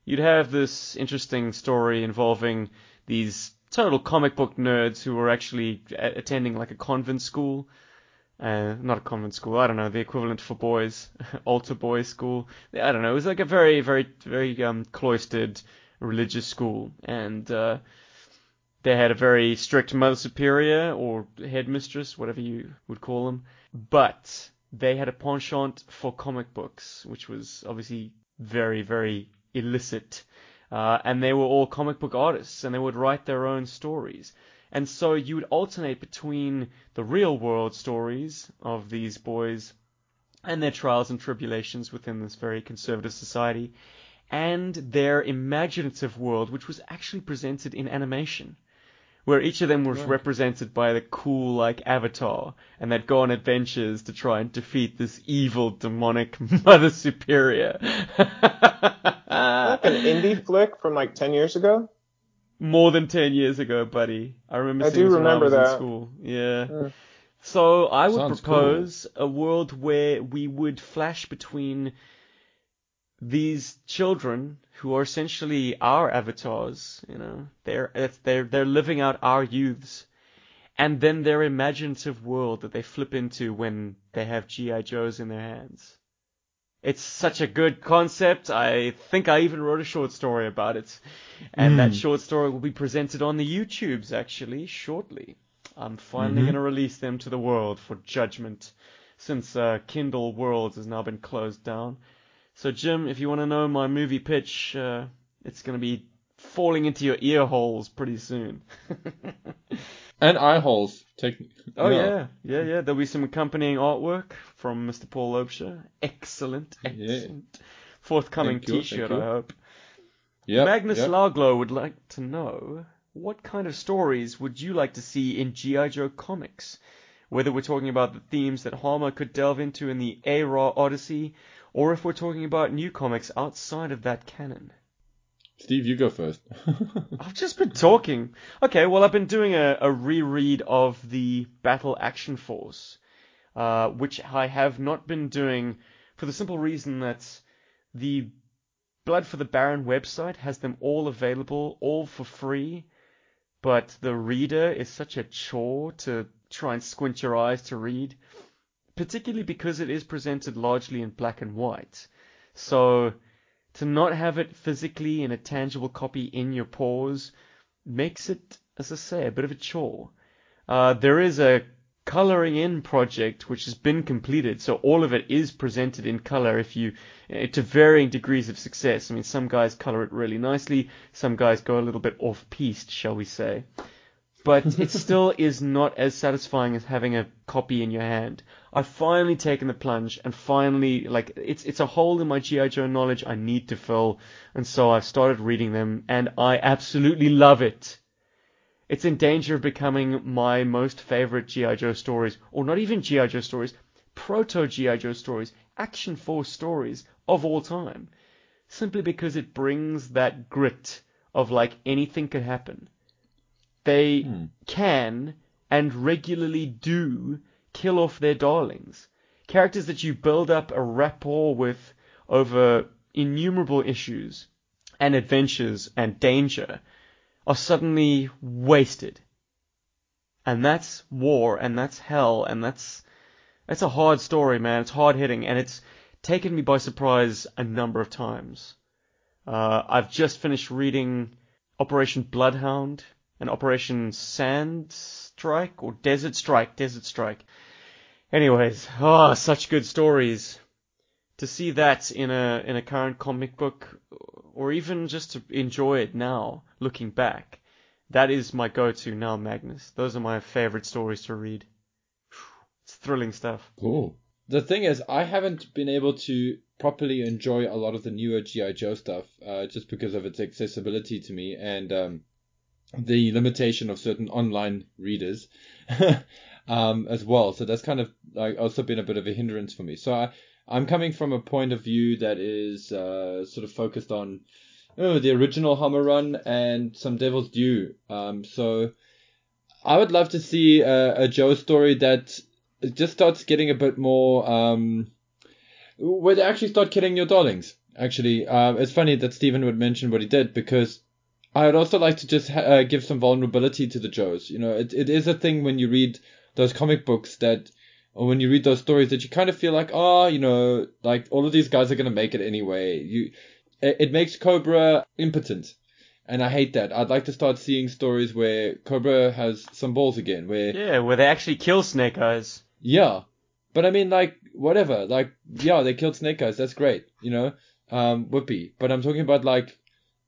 You'd have this interesting story involving these total comic book nerds who were actually a- attending like a convent school. Uh, not a convent school, I don't know, the equivalent for boys, altar boys school. I don't know, it was like a very, very, very um, cloistered religious school. And uh, they had a very strict mother superior or headmistress, whatever you would call them. But they had a penchant for comic books, which was obviously very, very illicit. Uh, and they were all comic book artists, and they would write their own stories. And so you would alternate between the real world stories of these boys and their trials and tribulations within this very conservative society, and their imaginative world, which was actually presented in animation, where each of them was Right. represented by the cool, like, avatar, and they'd go on adventures to try and defeat this evil, demonic Mother Superior. Like an indie flick from like 10 years ago. More than 10 years ago, buddy. I remember I seeing do this when I remember was in school. Yeah. Mm. So I would Sounds propose a world where we would flash between these children who are essentially our avatars, you know, they're it's- they're they're living out our youths, and then their imaginative world that they flip into when they have GI Joes in their hands. It's such a good concept. I think I even wrote a short story about it, and that Mm. short story will be presented on the YouTubes actually shortly. I'm finally Mhm. going to release them to the world for judgment, since uh, Kindle Worlds has now been closed down. So, Jim, if you want to know my movie pitch, uh, it's going to be falling into your ear holes pretty soon. And eye holes. Take, oh no. yeah, yeah, yeah. There'll be some accompanying artwork from Mr. Paul Lobsher. Excellent, Yeah. excellent. Forthcoming Thank you, T-shirt, you. I hope. Yep, Magnus yep. Lauglow would like to know what kind of stories would you like to see in G.I. Joe comics? Whether we're talking about the themes that Hama could delve into in the A-Raw Odyssey, or if we're talking about new comics outside of that canon. Steve, you go first. I've just been talking. Okay, well, I've been doing a, a reread of the Battle Action Force, uh, which I have not been doing for the simple reason that the Blood for the Baron website has them all available, all for free, but the reader is such a chore to try and squint your eyes to read, particularly because it is presented largely in black and white. So, to not have it physically in a tangible copy in your paws makes it, as I say, a bit of a chore. Uh, there is a coloring in project which has been completed, so all of it is presented in color if you, eh, to varying degrees of success. I mean, some guys color it really nicely, some guys go a little bit off piste, shall we say. But it still is not as satisfying as having a copy in your hand. I've finally taken the plunge and finally, like, it's, it's a hole in my G.I. Joe knowledge I need to fill, and so I've started reading them, and I absolutely love it. It's in danger of becoming my most favorite G.I. Joe stories, or not even G.I. Joe stories, proto G.I. Joe stories, Action Force stories of all time. Simply because it brings that grit of like anything could happen. They Hmm. can and regularly do kill off their darlings. Characters that you build up a rapport with over innumerable issues and adventures and danger are suddenly wasted. And that's war, and that's hell, and that's that's a hard story, man. It's hard hitting, and it's taken me by surprise a number of times. Uh, I've just finished reading Operation Bloodhound and Operation Sand Strike or Desert Strike, Desert Strike. Anyways, oh, such good stories. To see that in a in a current comic book, or even just to enjoy it now, looking back, that is my go-to now, Magnus. Those are my favorite stories to read. It's thrilling stuff. Cool. The thing is, I haven't been able to properly enjoy a lot of the newer GI Joe stuff, uh, just because of its accessibility to me and um, the limitation of certain online readers, um, as well. So that's kind of like also been a bit of a hindrance for me. So I, I'm coming from a point of view that is uh, sort of focused on oh, the original Hama Run and some Devil's Due. Um, so I would love to see a, a Joe story that just starts getting a bit more um where they actually start killing your darlings actually uh, it's funny that Stephen would mention what he did because I would also like to just ha- uh, give some vulnerability to the Joes you know it, it is a thing when you read those comic books that or when you read those stories that you kind of feel like oh you know like all of these guys are going to make it anyway you it, it makes Cobra impotent and I hate that. I'd like to start seeing stories where Cobra has some balls again, where Yeah, where they actually kill Snake Eyes. yeah. But I mean, like, whatever. Like, yeah, they killed Snake Eyes. That's great. You know? Um, whoopee. But I'm talking about, like,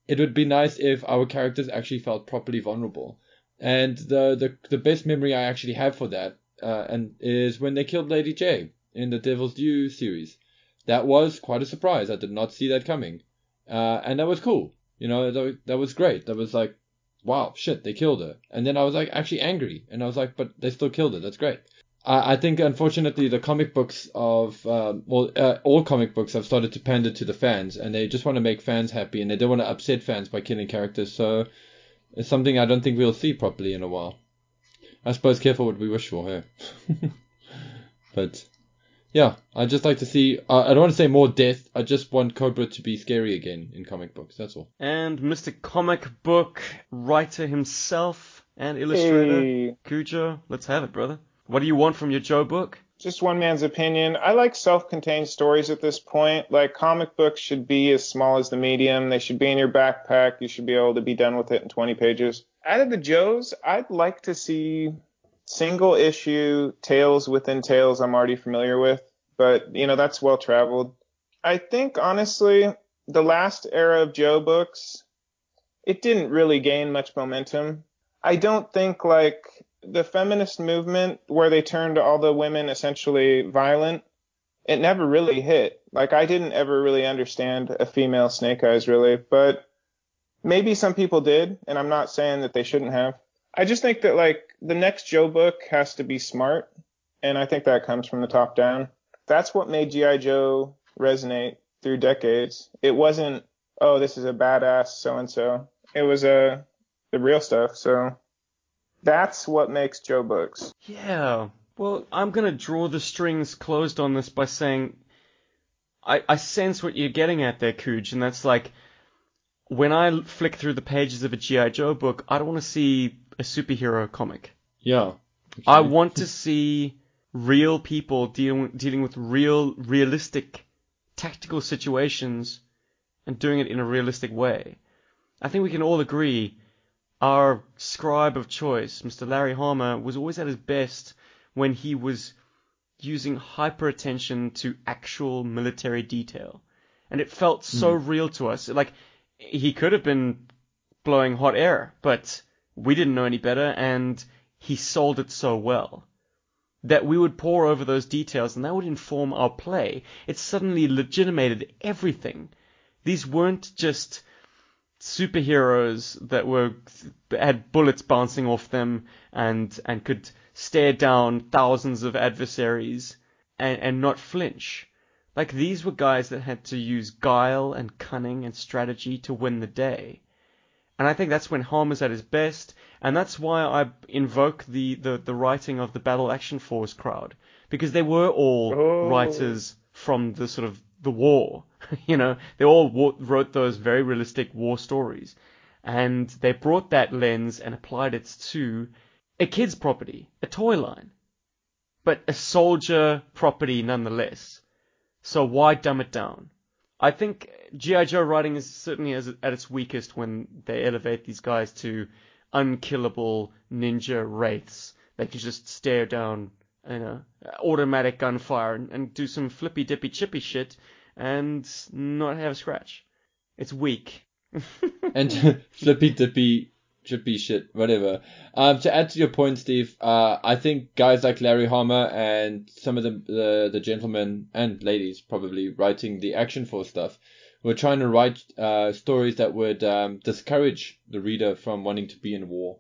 it would be nice if our characters actually felt properly vulnerable. And the the, the best memory I actually have for that uh, and is when they killed Lady Jaye in the Devil's Due series. That was quite a surprise. I did not see that coming, uh, and that was cool. You know, that, that was great. That was like, wow, shit, they killed her. And then I was like actually angry, and I was like, but they still killed her. That's great. I, I think unfortunately the comic books of um, well uh, all comic books have started to pander to the fans, and they just want to make fans happy, and they don't want to upset fans by killing characters. So it's something I don't think we'll see properly in a while. I suppose careful what we wish for, hey. but yeah, I just like to see. Uh, I don't want to say more death. I just want Cobra to be scary again in comic books. That's all. And Mr. Comic Book writer himself and illustrator Hey. Cujo, let's have it, brother. What do you want from your Joe book? Just one man's opinion. I like self-contained stories at this point. Like comic books should be as small as the medium. They should be in your backpack. You should be able to be done with it in 20 pages. Out of the Joes, I'd like to see single issue tales within tales I'm already familiar with, but you know, that's well traveled. I think honestly, the last era of Joe books, it didn't really gain much momentum. I don't think like the feminist movement where they turned all the women essentially violent, it never really hit. Like I didn't ever really understand a female snake eyes really, but maybe some people did, and I'm not saying that they shouldn't have. I just think that like the next Joe book has to be smart, and I think that comes from the top down. That's what made G.I. Joe resonate through decades. It wasn't, oh, this is a badass so and so. It was uh, the real stuff. So that's what makes Joe books. Yeah. Well, I'm gonna draw the strings closed on this by saying I, I sense what you're getting at there, Cooge, and that's like when I flick through the pages of a G.I. Joe book, I don't want to see a superhero comic. Yeah. I want to see real people dealing dealing with real, realistic, tactical situations and doing it in a realistic way. I think we can all agree our scribe of choice, Mr. Larry Hama, was always at his best when he was using hyper attention to actual military detail. And it felt so hmm. real to us. Like, he could have been blowing hot air, but we didn't know any better, and he sold it so well that we would pore over those details and that would inform our play. It suddenly legitimated everything. These weren't just superheroes that were had bullets bouncing off them and and could stare down thousands of adversaries and, and not flinch. Like these were guys that had to use guile and cunning and strategy to win the day. And I think that's when Harm is at his best, and that's why I invoke the, the, the writing of the Battle Action Force crowd. Because they were all Oh. writers from the sort of the war. you know, they all wa- wrote those very realistic war stories. And they brought that lens and applied it to a kid's property, a toy line. But a soldier property nonetheless. So why dumb it down? I think G.I. Joe writing is certainly at its weakest when they elevate these guys to unkillable ninja wraiths that can just stare down, you know, automatic gunfire and, and do some flippy dippy chippy shit and not have a scratch. It's weak. and flippy dippy chippy shit, whatever. Um, to add to your point, Steve, uh, I think guys like Larry Hama and some of the, the the gentlemen and ladies probably writing the Action Force stuff were trying to write uh, stories that would um, discourage the reader from wanting to be in war.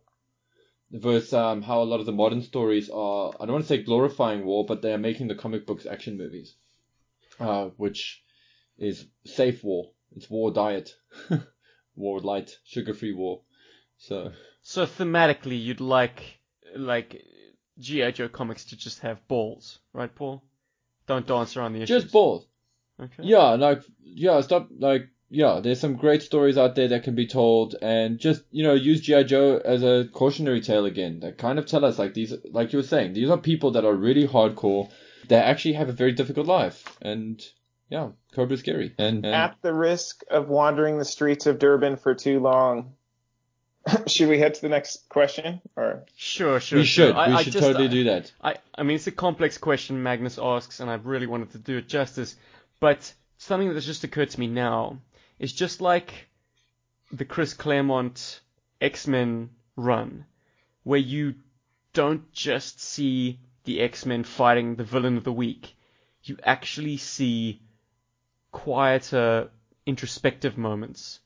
Versus um, how a lot of the modern stories are, I don't want to say glorifying war, but they are making the comic books action movies, uh, which is safe war. It's war diet, war light, sugar-free war. So So thematically, you'd like like G.I. Joe comics to just have balls, right, Paul? Don't dance around the issues. just balls. Okay. Yeah, like yeah, stop like yeah, there's some great stories out there that can be told and just, you know, use G.I. Joe as a cautionary tale again. That kind of tell us like these like you were saying, these are people that are really hardcore They actually have a very difficult life. And yeah, Cobra's scary. And, and At the risk of wandering the streets of Durban for too long, should we head to the next question? Or Sure, sure. we sure. should. I, we I should just, totally I, do that. I, I mean, it's a complex question Magnus asks, and I really wanted to do it justice. But something that's just occurred to me now is just like the Chris Claremont X-Men run, where you don't just see the X-Men fighting the villain of the week. You actually see quieter, introspective moments.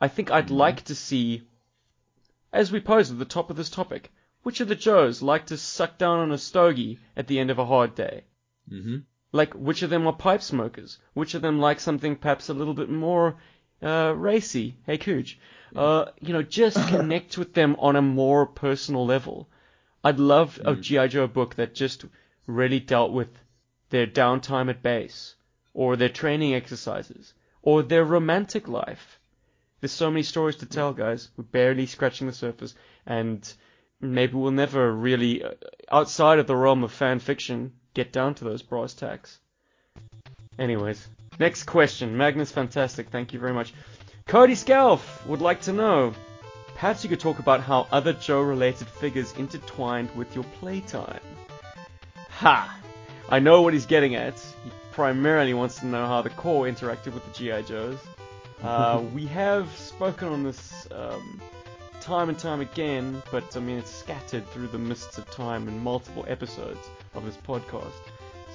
I think I'd Mm-hmm. like to see, as we pose at the top of this topic, which of the Joes like to suck down on a stogie at the end of a hard day? hmm Like, which of them are pipe smokers? Which of them like something perhaps a little bit more uh, racy? Hey, Cooch. Uh, you know, just connect with them on a more personal level. I'd love a G.I. Joe book that just really dealt with their downtime at base, or their training exercises, or their romantic life. There's so many stories to tell, guys. We're barely scratching the surface, and maybe we'll never really, uh, outside of the realm of fan fiction, get down to those brass tacks. Anyways, next question. Magnus Fantastic, thank you very much. Cody Scalf would like to know, perhaps you could talk about how other Joe-related figures intertwined with your playtime. Ha! I know what he's getting at. He primarily wants to know how the Corps interacted with the G.I. Joes. Uh, we have spoken on this um, time and time again, but I mean it's scattered through the mists of time in multiple episodes of this podcast.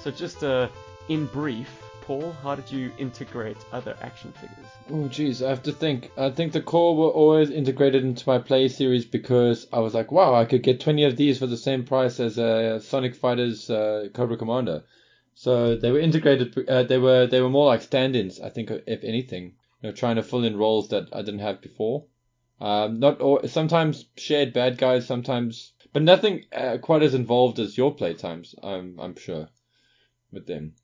So just uh, in brief, Paul, how did you integrate other action figures? Oh, jeez, I have to think. I think the Corps were always integrated into my play series because I was like, wow, I could get 20 of these for the same price as a Sonic Fighters uh, Cobra Commander. So they were integrated. Uh, they were they were more like stand-ins, I think, if anything. You know, trying to fill in roles that I didn't have before. Um, not all, sometimes shared bad guys, sometimes, but nothing uh, quite as involved as your playtimes. I'm I'm sure with them.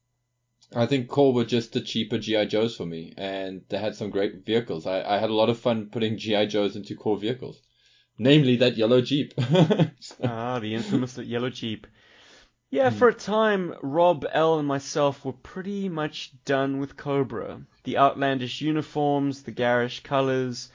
I think Corps were just the cheaper GI Joes for me, and they had some great vehicles. I, I had a lot of fun putting GI Joes into Corps vehicles, namely that yellow Jeep. Ah, the infamous yellow Jeep. Yeah, for a time, Rob, L, and myself were pretty much done with Cobra. The outlandish uniforms, the garish colors.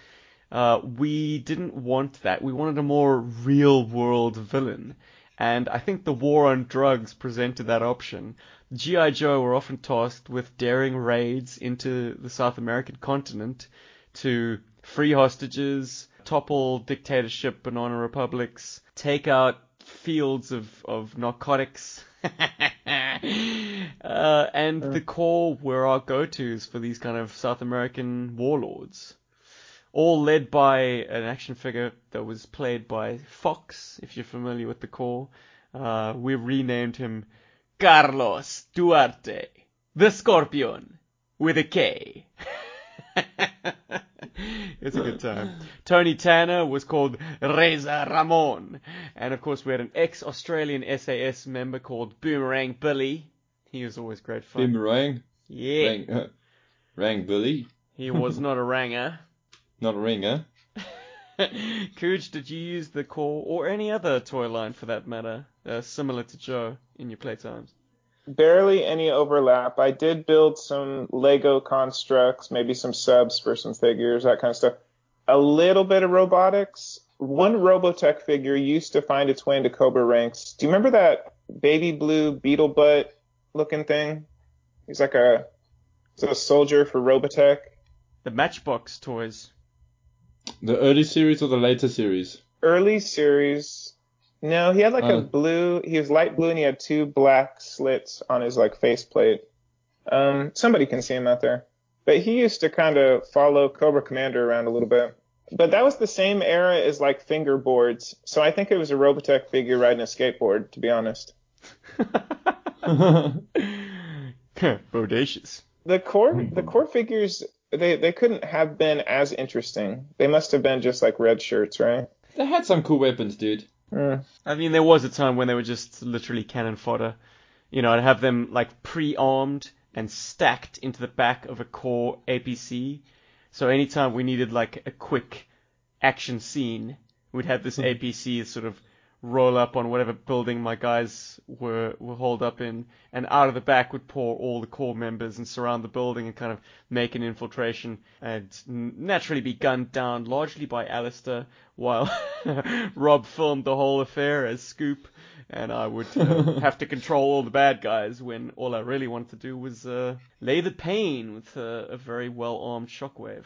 Uh, we didn't want that. We wanted a more real world villain. And I think the war on drugs presented that option. G.I. Joe were often tasked with daring raids into the South American continent to free hostages, topple dictatorship banana republics, take out fields of, of narcotics. uh, and the Corps were our go-tos for these kind of South American warlords. All led by an action figure that was played by Fox, if you're familiar with the Corps. Uh, we renamed him Carlos Duarte, the Scorpion, with a K. it's a good time. Tony Tanner was called Reza Ramon. And of course, we had an ex Australian SAS member called Boomerang Billy. He was always great fun. Boomerang, yeah. rang, uh, rang Billy, He was not a ranger. Not a ringer. Cooch, did you use the Corps or any other toy line for that matter, uh, similar to Joe in your playtimes? Barely any overlap. I did build some Lego constructs, maybe some subs for some figures, that kind of stuff. A little bit of robotics. One Robotech figure used to find its way into Cobra ranks. Do you remember that baby blue beetle butt looking thing? He's like a, he's a soldier for Robotech. The Matchbox toys. The early series or the later series? Early series. No, he had like Uh. a blue. He was light blue and he had two black slits on his like faceplate. Um, somebody can see him out there. But he used to kind of follow Cobra Commander around a little bit. But that was the same era as like fingerboards. So I think it was a Robotech figure riding a skateboard, to be honest. Bodacious. The Corps, the Corps figures, they they couldn't have been as interesting. They must have been just like red shirts, right? they had some cool weapons, dude. Mm. I mean, there was a time when they were just literally cannon fodder. You know, I'd have them like pre-armed and stacked into the back of a Corps APC. So anytime we needed like a quick action scene, we'd have this APC sort of roll up on whatever building my guys were were holed up in, and out of the back would pour all the Corps members and surround the building and kind of make an infiltration and naturally be gunned down largely by Alistair while Rob filmed the whole affair as Scoop, and I would uh, have to control all the bad guys when all I really wanted to do was uh, lay the pain with uh, a very well armed Shockwave.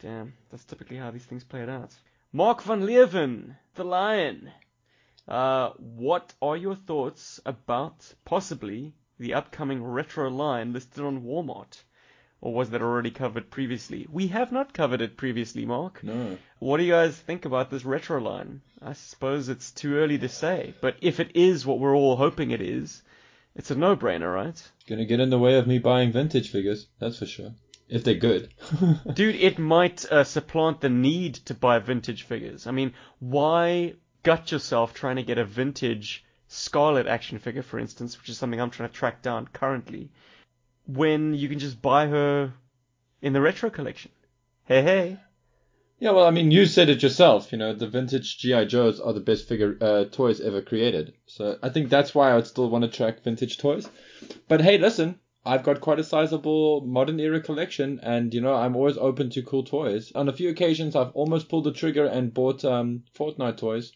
Damn, that's typically how these things played out. Mark van Leeuwen, the Lion. Uh, what are your thoughts about possibly the upcoming retro line listed on Walmart? Or was that already covered previously? We have not covered it previously, Mark. No. What do you guys think about this retro line? I suppose it's too early to say, but if it is what we're all hoping it is, it's a no-brainer, right? Gonna get in the way of me buying vintage figures, that's for sure. If they're good. Dude, it might uh, supplant the need to buy vintage figures. I mean, why gut yourself trying to get a vintage Scarlett action figure, for instance, which is something I'm trying to track down currently, when you can just buy her in the retro collection? Hey, hey. Yeah, well, I mean, you said it yourself. You know, the vintage GI Joes are the best figure uh, toys ever created. So I think that's why I would still want to track vintage toys. But hey, listen, I've got quite a sizable modern era collection, and you know, I'm always open to cool toys. On a few occasions, I've almost pulled the trigger and bought um, Fortnite toys,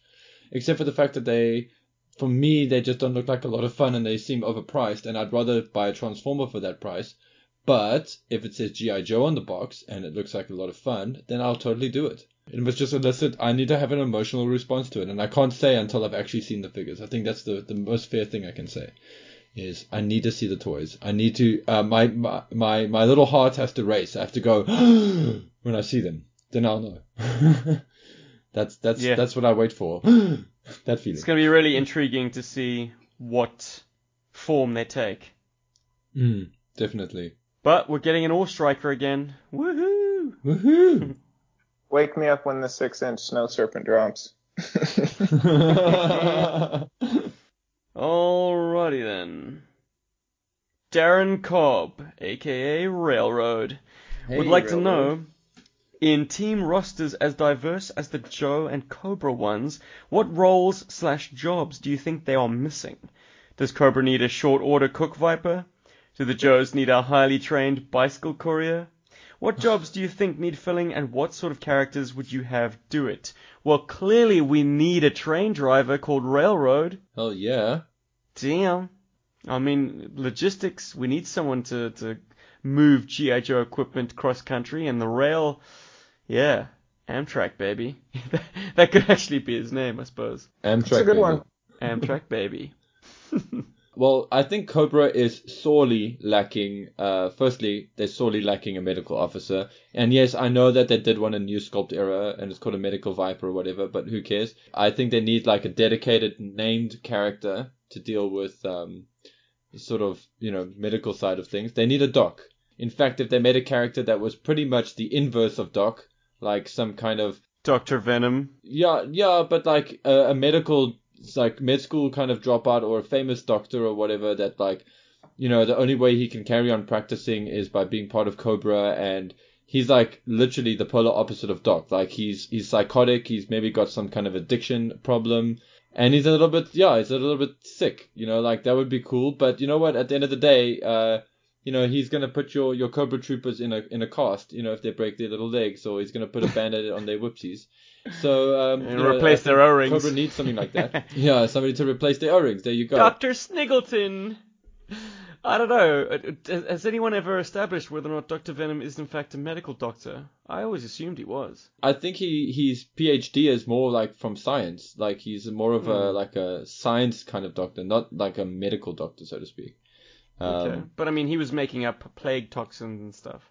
except for the fact that they, for me, they just don't look like a lot of fun and they seem overpriced, and I'd rather buy a Transformer for that price. But if it says G.I. Joe on the box and it looks like a lot of fun, then I'll totally do it. It was just elicit, I need to have an emotional response to it, and I can't say until I've actually seen the figures. I think that's the, the most fair thing I can say. Is I need to see the toys. I need to, uh, my, my, my, my little heart has to race. I have to go, when I see them. Then I'll know. that's, that's, Yeah. that's what I wait for. that feeling. It's going to be really intriguing to see what form they take. Mm, definitely. But we're getting an All Striker again. Woohoo! Woohoo! Wake me up when the six inch snow serpent drops. Alrighty then. Darren Cobb, aka Railroad, would Hey, like to know in team rosters as diverse as the Joe and Cobra ones, what roles slash jobs do you think they are missing? Does Cobra need a short order cook viper? Do the Joes need a highly trained bicycle courier? What jobs do you think need filling and what sort of characters would you have do it? Well, clearly we need a train driver called Railroad. Hell yeah. Damn. I mean, logistics, we need someone to, to move G.I. Joe equipment cross country and the rail, yeah, Amtrak baby. that could actually be his name, I suppose. Amtrak. It's a good baby. one. Amtrak baby. Well, I think Cobra is sorely lacking. Uh, firstly, they're sorely lacking a medical officer. And yes, I know that they did one in New Sculpt era, and it's called a Medical Viper or whatever. But who cares? I think they need like a dedicated named character to deal with um, sort of you know medical side of things. They need a doc. In fact, if they made a character that was pretty much the inverse of doc, like some kind of Dr. Venom. yeah, yeah, but like a, a medical, like med school kind of dropout or a famous doctor or whatever that like, you know, the only way he can carry on practicing is by being part of Cobra and he's like literally the polar opposite of Doc. Like he's he's psychotic, he's maybe got some kind of addiction problem and he's a little bit yeah, he's a little bit sick, you know, like that would be cool, but you know what, at the end of the day, uh you know, he's gonna put your, your Cobra troopers in a in a cast, you know, if they break their little legs, or he's gonna put a band-aid on their whoopsies. So um, And you know, replace their think O-rings. Cobra needs something like that. yeah, somebody to replace their O-rings. There you go. Dr. Sniggleton. I don't know. Uh, Has anyone ever established whether or not Dr. Venom is in fact a medical doctor? I always assumed he was. I think he his PhD is more like from science. Like he's more of a Hmm. like a science kind of doctor, not like a medical doctor, so to speak. Um, Okay. But I mean, he was making up plague toxins and stuff.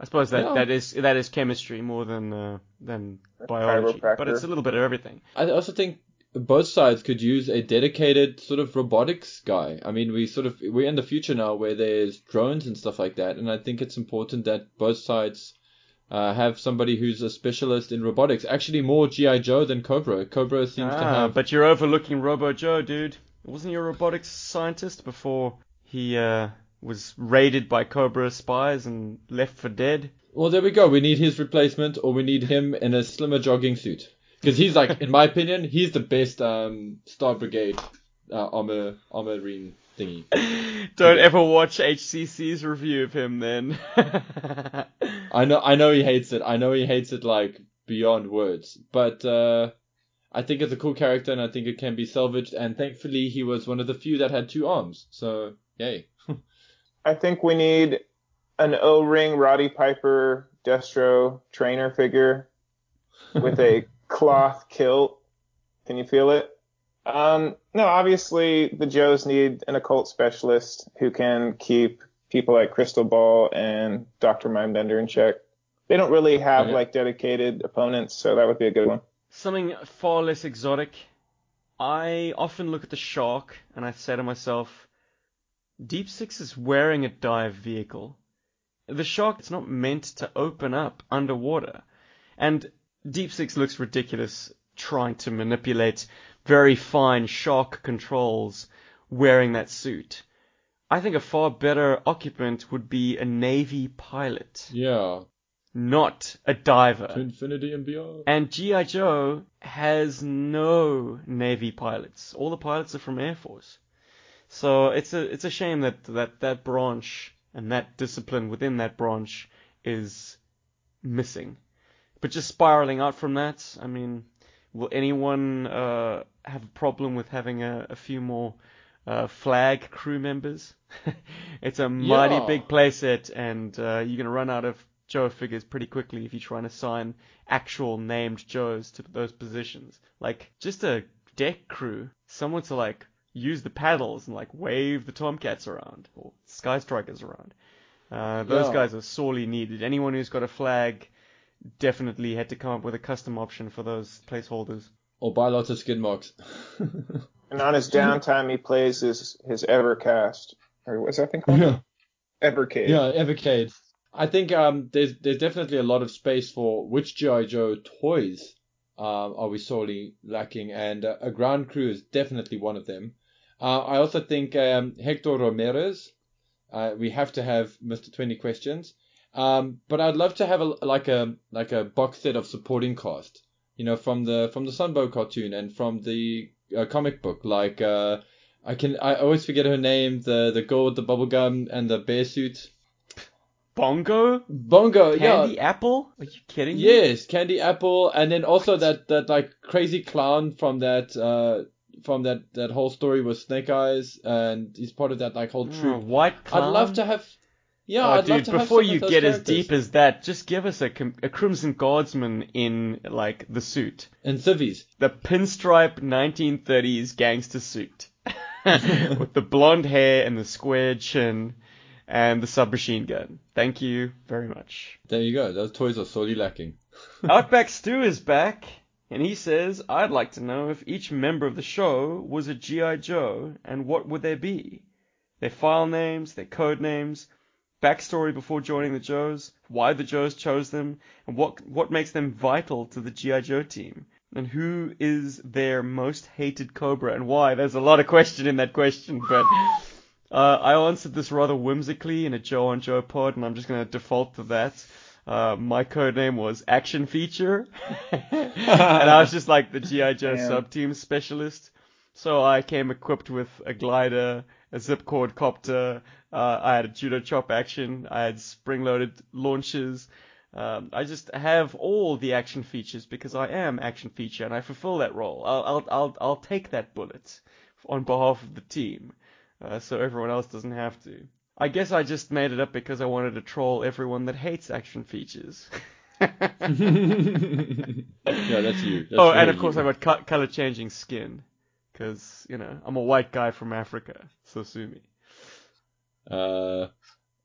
I suppose that, Yeah. that is that is chemistry more than uh, than biology. But it's a little bit of everything. I also think both sides could use a dedicated sort of robotics guy. I mean, we sort of we're in the future now where there's drones and stuff like that, and I think it's important that both sides uh, have somebody who's a specialist in robotics. Actually, more GI Joe than Cobra. Cobra seems to Ah, have. but you're overlooking Robo Joe, dude. Wasn't he a robotics scientist before he uh, was raided by Cobra spies and left for dead? Well, there we go. We need his replacement, or we need him in a slimmer jogging suit. Because he's like, in my opinion, he's the best um, Star Brigade uh, armor armor ring thingy. Don't ever watch HCC's review of him then. I know, I know he hates it. I know he hates it like beyond words. But uh, I think it's a cool character, and I think it can be salvaged. And thankfully, he was one of the few that had two arms. So yay. I think we need an O-ring Roddy Piper Destro trainer figure with a cloth kilt. Can you feel it? Um, no, obviously the Joes need an occult specialist who can keep people like Crystal Ball and Dr. Mindbender in check. They don't really have Okay. like dedicated opponents, so that would be a good one. Something far less exotic. I often look at the shark and I say to myself, Deep Six is wearing a dive vehicle. The shark is not meant to open up underwater. And Deep Six looks ridiculous trying to manipulate very fine shark controls wearing that suit. I think a far better occupant would be a Navy pilot, Yeah. not a diver. To infinity and beyond. And G.I. Joe has no Navy pilots. All the pilots are from Air Force. So it's a it's a shame that that, that branch and that discipline within that branch is missing. But just spiraling out from that, I mean, will anyone uh, have a problem with having a, a few more uh, Flagg crew members? it's a mighty Yeah. big playset, and uh, you're gonna run out of Joe figures pretty quickly if you're trying to sign actual named Joes to those positions. Like just a deck crew, someone to like use the paddles and like wave the Tomcats around or Sky Strikers around. Uh, those Yeah. guys are sorely needed. Anyone who's got a Flagg definitely had to come up with a custom option for those placeholders. Or buy lots of skid marks. And on his downtime, he plays his his Evercast or what's that thing called? yeah. Evercade. Yeah, Evercade. I think um, there's there's definitely a lot of space for which GI Joe toys um, are we sorely lacking, and uh, a ground crew is definitely one of them. Uh, I also think um, Hector Ramirez. Uh, we have to have Mr. Twenty Questions, um, but I'd love to have a like a like a box set of supporting cast. You know, from the from the Sunbow cartoon and from the uh, comic book, like uh, I can I always forget her name, the the girl with the bubble gum and the bear suit. Bongo? Bongo, Candy yeah. Apple? Are you kidding me? Yes, Candy Apple, and then also that that like crazy clown from that uh from that that whole story with Snake Eyes, and he's part of that like whole Oh, troop. white clown. I'd love to have. Yeah, Oh, I'd dude, love to before you get as deep as that, just give us a, a Crimson Guardsman in, like, the suit. and civvies. The pinstripe 1930s gangster suit. With the blonde hair and the square chin and the submachine gun. Thank you very much. There you go. Those toys are sorely lacking. Outback Stu is back, and he says, I'd like to know if each member of the show was a G.I. Joe, and what would they be? Their file names, their code names, backstory before joining the Joes, why the Joes chose them, and what, what makes them vital to the G.I. Joe team. And who is their most hated Cobra, and why? There's a lot of question in that question, but uh, I answered this rather whimsically in a Joe on Joe pod, and I'm just going to default to that. Uh, my code name was Action Feature, and I was just like the GI Joe sub team specialist. So I came equipped with a glider, a zip cord copter. Uh, I had a judo chop action. I had spring-loaded launches. Um, I just have all the action features because I am action feature and I fulfill that role. I'll I'll I'll, I'll take that bullet on behalf of the team, uh, so everyone else doesn't have to. I guess I just made it up because I wanted to troll everyone that hates action features. yeah, that's you. That's oh, and of course you. I've got co- color changing skin, because you know I'm a white guy from Africa, so sue me. Uh,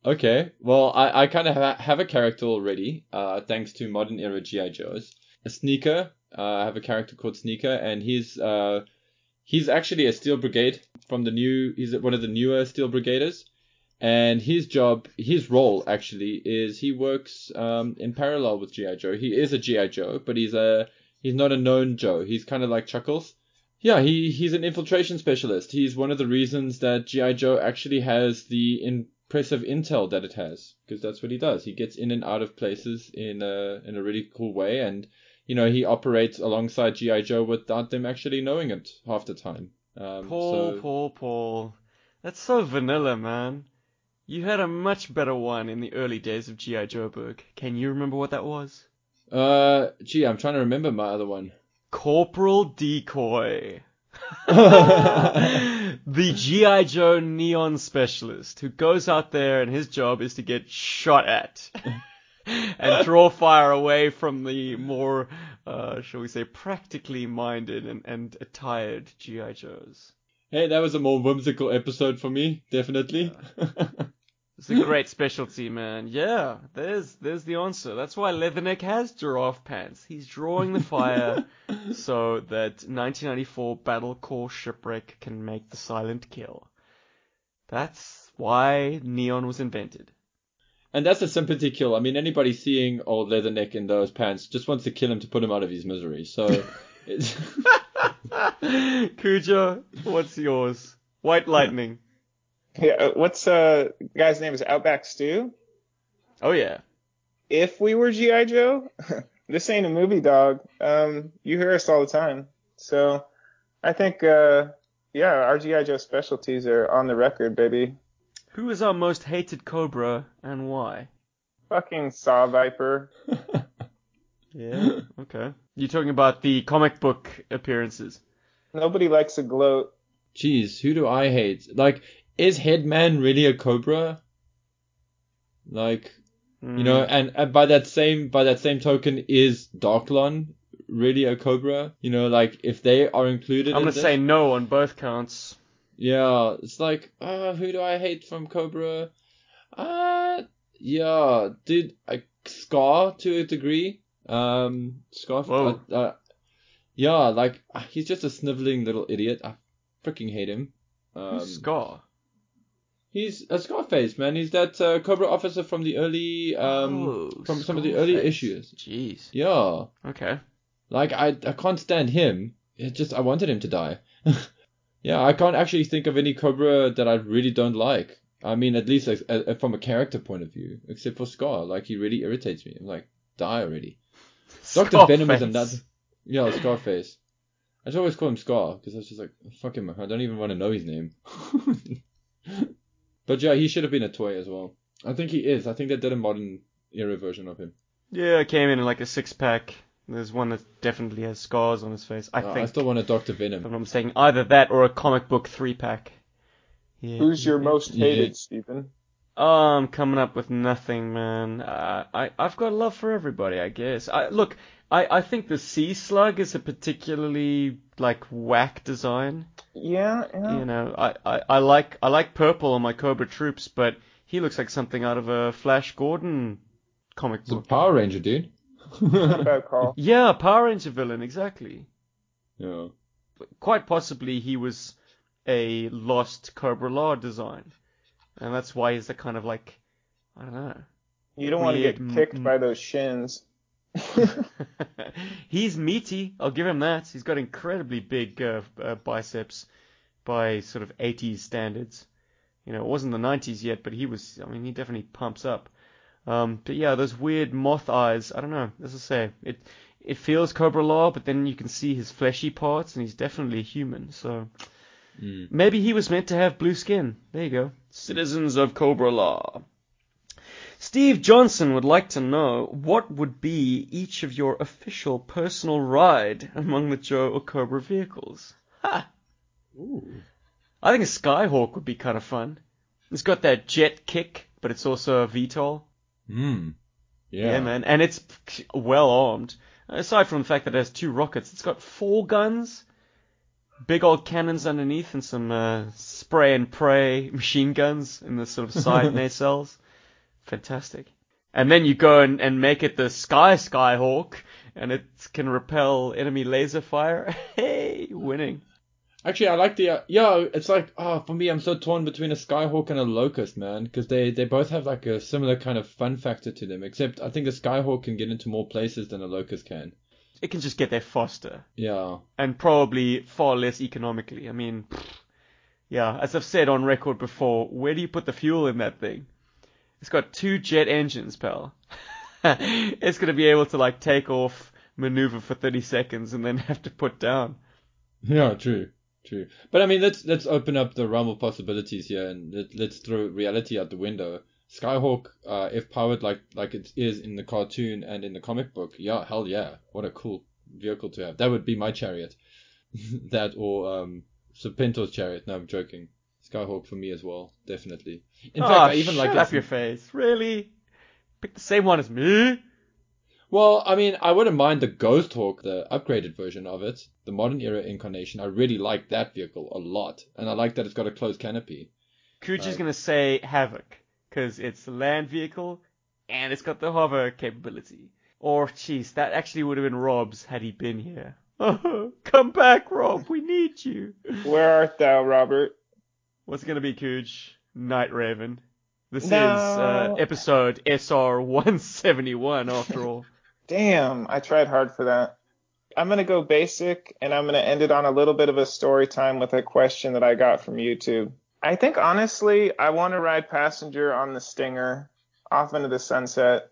okay. Well, I, I kind of ha- have a character already, uh, thanks to modern era GI Joes. A sneaker. Uh, I have a character called Sneaker, and he's uh, he's actually a Steel Brigade from the new. He's one of the newer Steel Brigaders, and his job, his role actually is he works um, in parallel with GI Joe. He is a GI Joe, but he's a he's not a known Joe. He's kind of like Chuckles. Yeah, he, he's an infiltration specialist. He's one of the reasons that G.I. Joe actually has the impressive intel that it has, because that's what he does. He gets in and out of places in a, in a really cool way, and, you know, he operates alongside G.I. Joe without them actually knowing it half the time. Um, Paul, so, Paul, Paul. That's so vanilla, man. You had a much better one in the early days of G.I. Joeberg. Can you remember what that was? uh, gee, I'm trying to remember my other one. Corporal Decoy. the G.I. Joe neon specialist who goes out there and his job is to get shot at. and draw fire away from the more, uh, shall we say, practically minded and, and attired GI Joes. Hey, that was a more whimsical episode for me, definitely. It's a great specialty, man. Yeah, there's there's the answer. That's why Leatherneck has giraffe pants. He's drawing the fire so that 1994 Battle Corps Shipwreck can make the silent kill. That's why neon was invented. and that's a sympathy kill. I mean, anybody seeing old Leatherneck in those pants just wants to kill him to put him out of his misery. So, it's, Cujo, what's yours? White Lightning. Yeah, uh, what's uh guy's name is Outback Stu. Oh yeah. If we were GI Joe, this ain't a movie, dog. Um, you hear us all the time, so I think uh yeah, our GI Joe specialties are on the record, baby. Who is our most hated Cobra and why? Fucking Saw Viper. Yeah. Okay. You're talking about the comic book appearances. Nobody likes a gloat. Jeez, who do I hate? Like, is Headman really a Cobra? Like, you know, and, and by that same by that same token, is Darklon really a Cobra? You know, like if they are included. I'm in gonna this, say no on both counts. Yeah, it's like, uh, who do I hate from Cobra? Uh, yeah, dude, I, Scar to a degree. Um, Scar. Whoa. Uh, uh, yeah, like uh, he's just a sniveling little idiot. I freaking hate him. Um, Scar? He's a Scarface, man. He's that uh, Cobra officer from the early, um, Oh, from some of the early issues. Jeez. Yeah, Okay. like I, I can't stand him. It just I wanted him to die. yeah, I can't actually think of any Cobra that I really don't like. I mean, at least like, uh, from a character point of view, except for Scar. Like he really irritates me. I'm like, die already. Doctor Venom is Scarface. another. Yeah, Scarface. I just always call him Scar because I was just like, fuck him. I don't even want to know his name. but yeah, he should have been a toy as well. I think he is. I think they did a modern era version of him. Yeah, it came in in like a six pack. There's one that definitely has scars on his face. I Uh, think. I still want a Doctor Venom. I'm Venom. not mistaken, either that or a comic book three pack. Yeah. Who's your most Yeah. hated, Stephen? Oh, I'm coming up with nothing, man. Uh, I I've got love for everybody, I guess. I look, I I think the Sea Slug is a particularly like whack design. Yeah, yeah. You know, I, I, I like I like purple on my Cobra Troops, but he looks like something out of a Flash Gordon comic It's a. Power Ranger, dude. Not a bad call. Yeah, Power Ranger villain, exactly. yeah. Quite possibly he was a lost Cobra-La design, and that's why he's a kind of like I don't know. You don't want to get kicked m- by those shins. he's meaty. I'll give him that. He's got incredibly big uh, uh, biceps by sort of 80s standards. You know, it wasn't the 90s yet, but he was. I mean, he definitely pumps up. Um, but yeah, those weird moth eyes. I don't know. As I say, it it feels Cobra-La, but then you can see his fleshy parts, and he's definitely human. So Mm. maybe he was meant to have blue skin. There you go. Citizens of Cobra-La. Steve Johnson would like to know what would be each of your official personal ride among the Joe or Cobra vehicles. Ha! Ooh. I think a Skyhawk would be kind of fun. It's got that jet kick, but it's also a VTOL. Hmm. Yeah. Yeah. man, and it's well armed. Aside from the fact that it has two rockets, it's got four guns, big old cannons underneath, and some uh, spray and pray machine guns in the sort of side nacelles. Fantastic. And then you go and, and make it the Sky Skyhawk, and it can repel enemy laser fire. hey, winning. Actually, I like the uh, yeah. It's like oh, for me, I'm so torn between a Skyhawk and a Locust, man, because they they both have like a similar kind of fun factor to them. Except I think a Skyhawk can get into more places than a Locust can. It can just get there faster. Yeah. and probably far less economically. I mean, pfft, yeah, as I've said on record before, where do you put the fuel in that thing? It's got two jet engines, pal. it's gonna be able to like take off, maneuver for 30 seconds, and then have to put down. Yeah, true, true. But I mean, let's let's open up the realm of possibilities here and let, let's throw reality out the window. Skyhawk, uh, if powered like like it is in the cartoon and in the comic book, yeah, hell yeah, what a cool vehicle to have. That would be my chariot. that or um, Serpentor's chariot. No, I'm joking. Skyhawk for me as well, definitely. In oh, fact, I even shut like up your face. Really? Pick the same one as me. Well, I mean, I wouldn't mind the Ghost Hawk, the upgraded version of it, the modern era incarnation. I really like that vehicle a lot, and I like that it's got a closed canopy. Cooch is Right. gonna say Havoc, because it's a land vehicle, and it's got the hover capability. Or, jeez, that actually would have been Rob's had he been here. Come back, Rob, we need you. Where art thou, Robert? What's it gonna be, Cooch? Night Raven. This No. is uh, episode SR 171, after all. Damn, I tried hard for that. I'm going to go basic and I'm going to end it on a little bit of a story time with a question that I got from YouTube. I think honestly, I want to ride passenger on the Stinger off into the sunset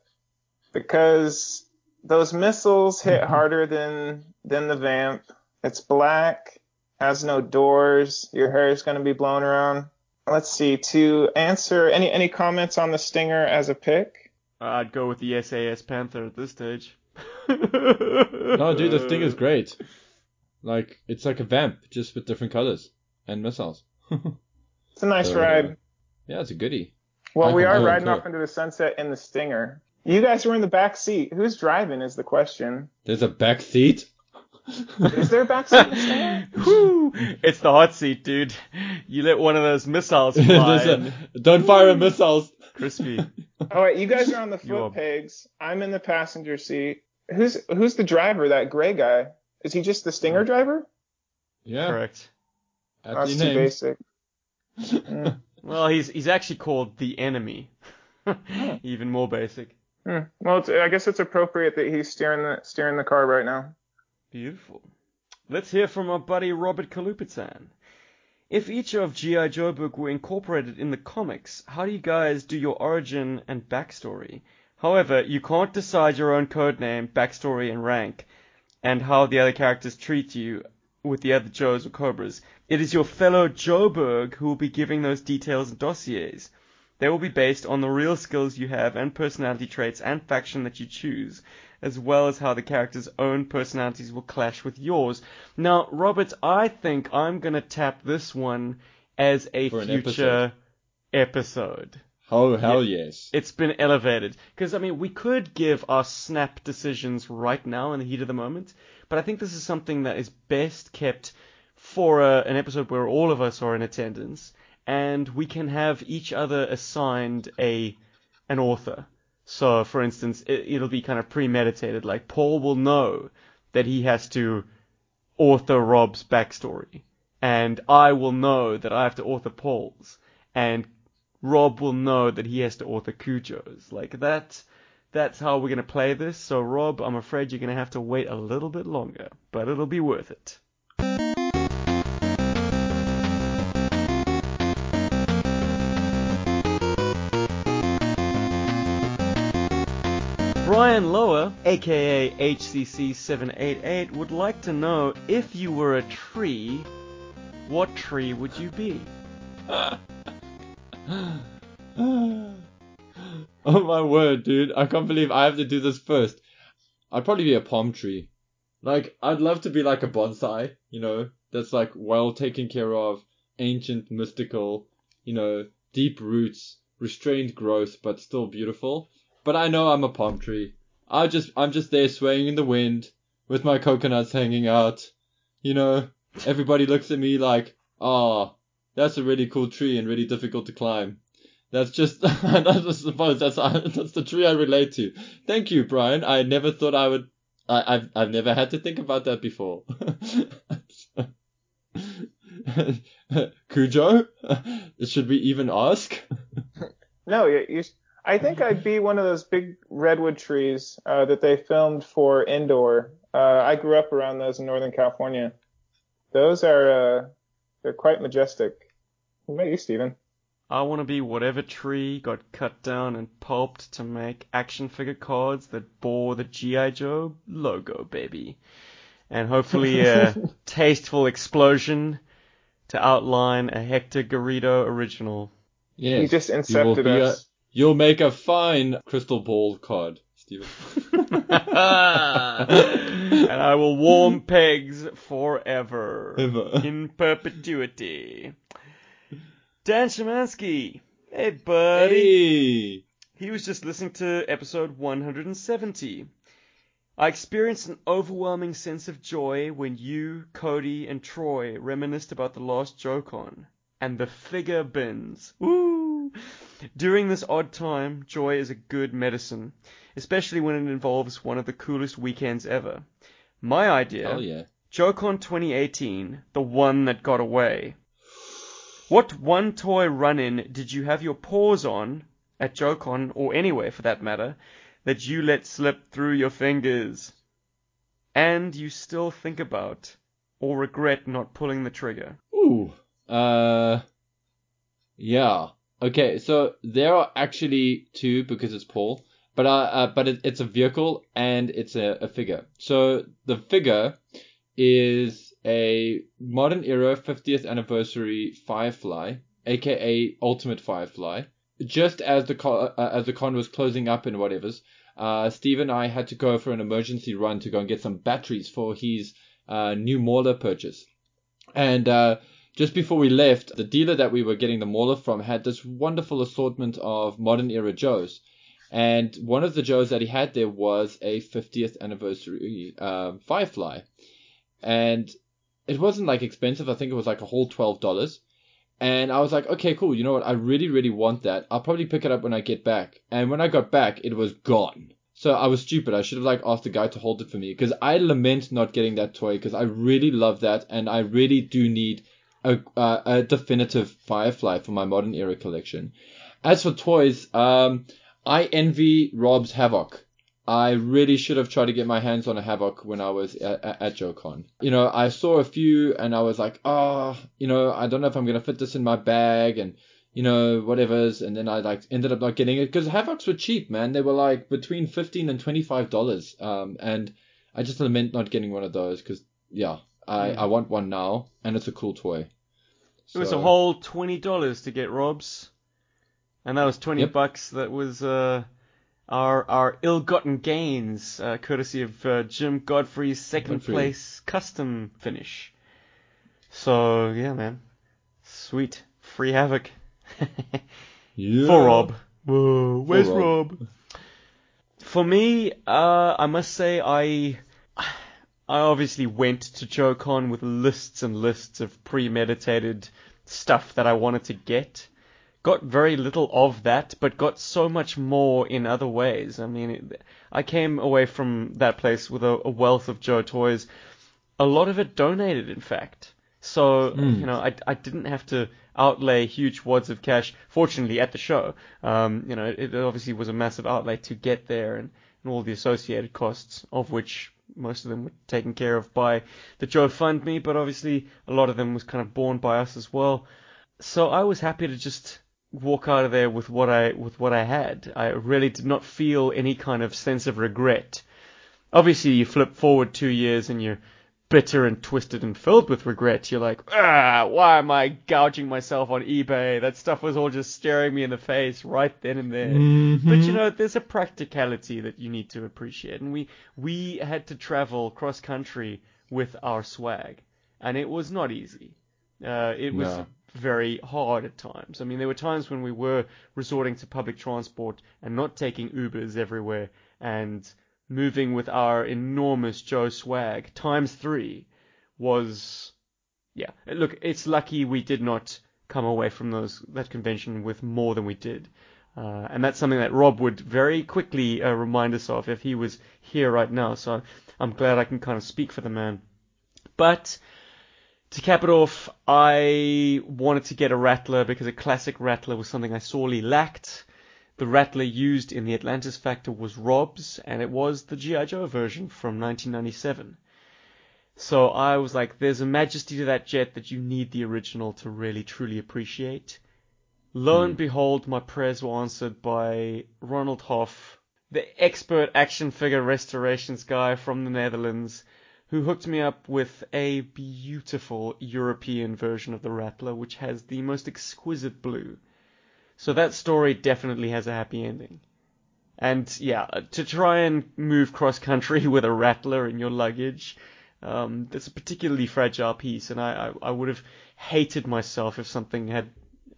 because those missiles hit harder than than the Vamp. It's black, has no doors, your hair is going to be blown around. Let's see, to answer any any comments on the Stinger as a pick? I'd go with the SAS Panther at this stage. No, dude, the Sting is great. Like, it's like a vamp, just with different colors and missiles. It's a nice Uh, ride. Yeah, it's a goodie. Well, I we are riding off into the sunset in the Stinger. You guys were in the back seat. Who's driving is the question. There's a back seat. Is there a back seat in the Stinger? Whew, it's the hot seat, dude. You let one of those missiles fly. A, don't fire a missiles. crispy. All right, you guys are on the You are- foot pegs. I'm in the passenger seat. Who's who's the driver? That gray guy? Is he just the Stinger driver? Yeah, Correct. That's aptly too named. basic. Mm. Well, he's he's actually called the enemy. Even more basic. Hmm. Well, it's, I guess it's appropriate that he's steering the steering the car right now. Beautiful. Let's hear from our buddy Robert Kalupitsan. If each of G.I. Joe book were incorporated in the comics, how do you guys do your origin and backstory? However, you can't decide your own codename, backstory, and rank, and how the other characters treat you with the other Joes or Cobras. It is your fellow Joeberg who will be giving those details and dossiers. They will be based on the real skills you have and personality traits and faction that you choose, as well as how the character's own personalities will clash with yours. Now, Robert, I think I'm gonna tap this one as a For future episode. Oh hell yes. It's been elevated. Because, I mean, we could give our snap decisions right now in the heat of the moment, but I think this is something that is best kept for a, an episode where all of us are in attendance, and we can have each other assigned a an author. So, for instance, it, it'll be kind of premeditated. Like, Paul will know that he has to author Rob's backstory, and I will know that I have to author Paul's, and Rob will know that he has to author Cujo's. Like that, that's how we're gonna play this. So Rob, I'm afraid you're gonna have to wait a little bit longer, but it'll be worth it. Brian Lower, aka HCC788, would like to know if you were a tree, what tree would you be? oh my word, dude. I can't believe I have to do this first. I'd probably be a palm tree. Like, I'd love to be like a bonsai, you know, that's like well taken care of, ancient, mystical, you know, deep roots, restrained growth, but still beautiful. But I know I'm a palm tree. I just, I'm just there swaying in the wind, with my coconuts hanging out. You know, everybody looks at me like, ah, that's a really cool tree and really difficult to climb. That's just, I suppose that's, that's the tree I relate to. Thank you, Brian. I never thought I would, I, I've, I've never had to think about that before. Cujo? Should we even ask? No, you, you, I think I'd be one of those big redwood trees uh, that they filmed for Endor. Uh, I grew up around those in Northern California. Those are uh, they're quite majestic. What about you, Steven? I want to be whatever tree got cut down and pulped to make action figure cards that bore the G.I. Joe logo, baby. And hopefully a tasteful explosion to outline a Hector Garrido original. Yes. You just you will incepted be a- us. You'll make a fine crystal ball card, Steven. and I will warm pegs forever. Ever. In perpetuity. Dan Shemansky. Hey, buddy. Hey! He was just listening to episode 170. I experienced an overwhelming sense of joy when you, Cody, and Troy reminisced about the last JoeCon and the figure bins. Woo! During this odd time, joy is a good medicine, especially when it involves one of the coolest weekends ever. My idea, Hell yeah. JoeCon 2018, the one that got away. What one toy run-in did you have your paws on at JoeCon, or anywhere for that matter, that you let slip through your fingers? And you still think about or regret not pulling the trigger? Ooh. Uh. Yeah. Okay. So there are actually two because it's Paul, but uh, uh but it, it's a vehicle and it's a, a figure. So the figure is a modern era 50th anniversary Firefly, aka Ultimate Firefly. Just as the con, uh, as the con was closing up and whatever's, uh, Steve and I had to go for an emergency run to go and get some batteries for his uh, new Mauler purchase. And uh, just before we left, the dealer that we were getting the Mauler from had this wonderful assortment of modern era Joes. And one of the Joes that he had there was a 50th anniversary um, Firefly. And it wasn't like expensive. I think it was like a whole $12. And I was like, okay, cool. You know what? I really, really want that. I'll probably pick it up when I get back. And when I got back, it was gone. So I was stupid. I should have like asked the guy to hold it for me because I lament not getting that toy because I really love that and I really do need a, uh, a definitive Firefly for my modern era collection. As for toys, um, I envy Rob's Havoc. I really should have tried to get my hands on a Havoc when I was at, at, JoeCon. You know, I saw a few and I was like, oh, you know, I don't know if I'm going to fit this in my bag and, you know, whatever's. And then I like ended up not getting it because Havocs were cheap, man. They were like between 15 and $25. Um, and I just lament not getting one of those because, yeah, I, Mm. I want one now and it's a cool toy. It was a whole twenty dollars to get Rob's, and that was twenty Yep. bucks. That was uh, our our ill-gotten gains, uh, courtesy of uh, Jim Godfrey's second Godfrey. place custom finish. So yeah, man, sweet free havoc yeah. for Rob. Whoa, where's Rob. Rob? For me, uh, I must say I. I obviously went to JoeCon with lists and lists of premeditated stuff that I wanted to get. Got very little of that, but got so much more in other ways. I mean, it, I came away from that place with a, a wealth of Joe toys. A lot of it donated, in fact. So, Mm. you know, I, I didn't have to outlay huge wads of cash, fortunately, at the show. Um, you know, it, it obviously was a massive outlay to get there and, and all the associated costs, of which most of them were taken care of by the Joe Fund Me, but obviously a lot of them was kind of borne by us as well. So I was happy to just walk out of there with what I with what I had. I really did not feel any kind of sense of regret. Obviously, you flip forward two years and you're bitter and twisted and filled with regret. You're like, ah, why am I gouging myself on eBay? That stuff was all just staring me in the face right then and there. Mm-hmm. But you know, there's a practicality that you need to appreciate, and we we had to travel cross country with our swag, and it was not easy. Uh, it was No. very hard at times. I mean, there were times when we were resorting to public transport and not taking Ubers everywhere, and moving with our enormous Joe swag times three was, yeah. Look, it's lucky we did not come away from those that convention with more than we did. Uh, and that's something that Rob would very quickly uh, remind us of if he was here right now. So I'm glad I can kind of speak for the man. But to cap it off, I wanted to get a Rattler because a classic Rattler was something I sorely lacked. The Rattler used in the Atlantis Factor was Rob's, and it was the G.I. Joe version from 1997. So I was like, there's a majesty to that jet that you need the original to really truly appreciate. Lo and hmm. behold, my prayers were answered by Ronald Hoff, the expert action figure restorations guy from the Netherlands, who hooked me up with a beautiful European version of the Rattler, which has the most exquisite blue. So that story definitely has a happy ending. And yeah, to try and move cross country with a Rattler in your luggage, um, that's a particularly fragile piece, and I, I, I would have hated myself if something had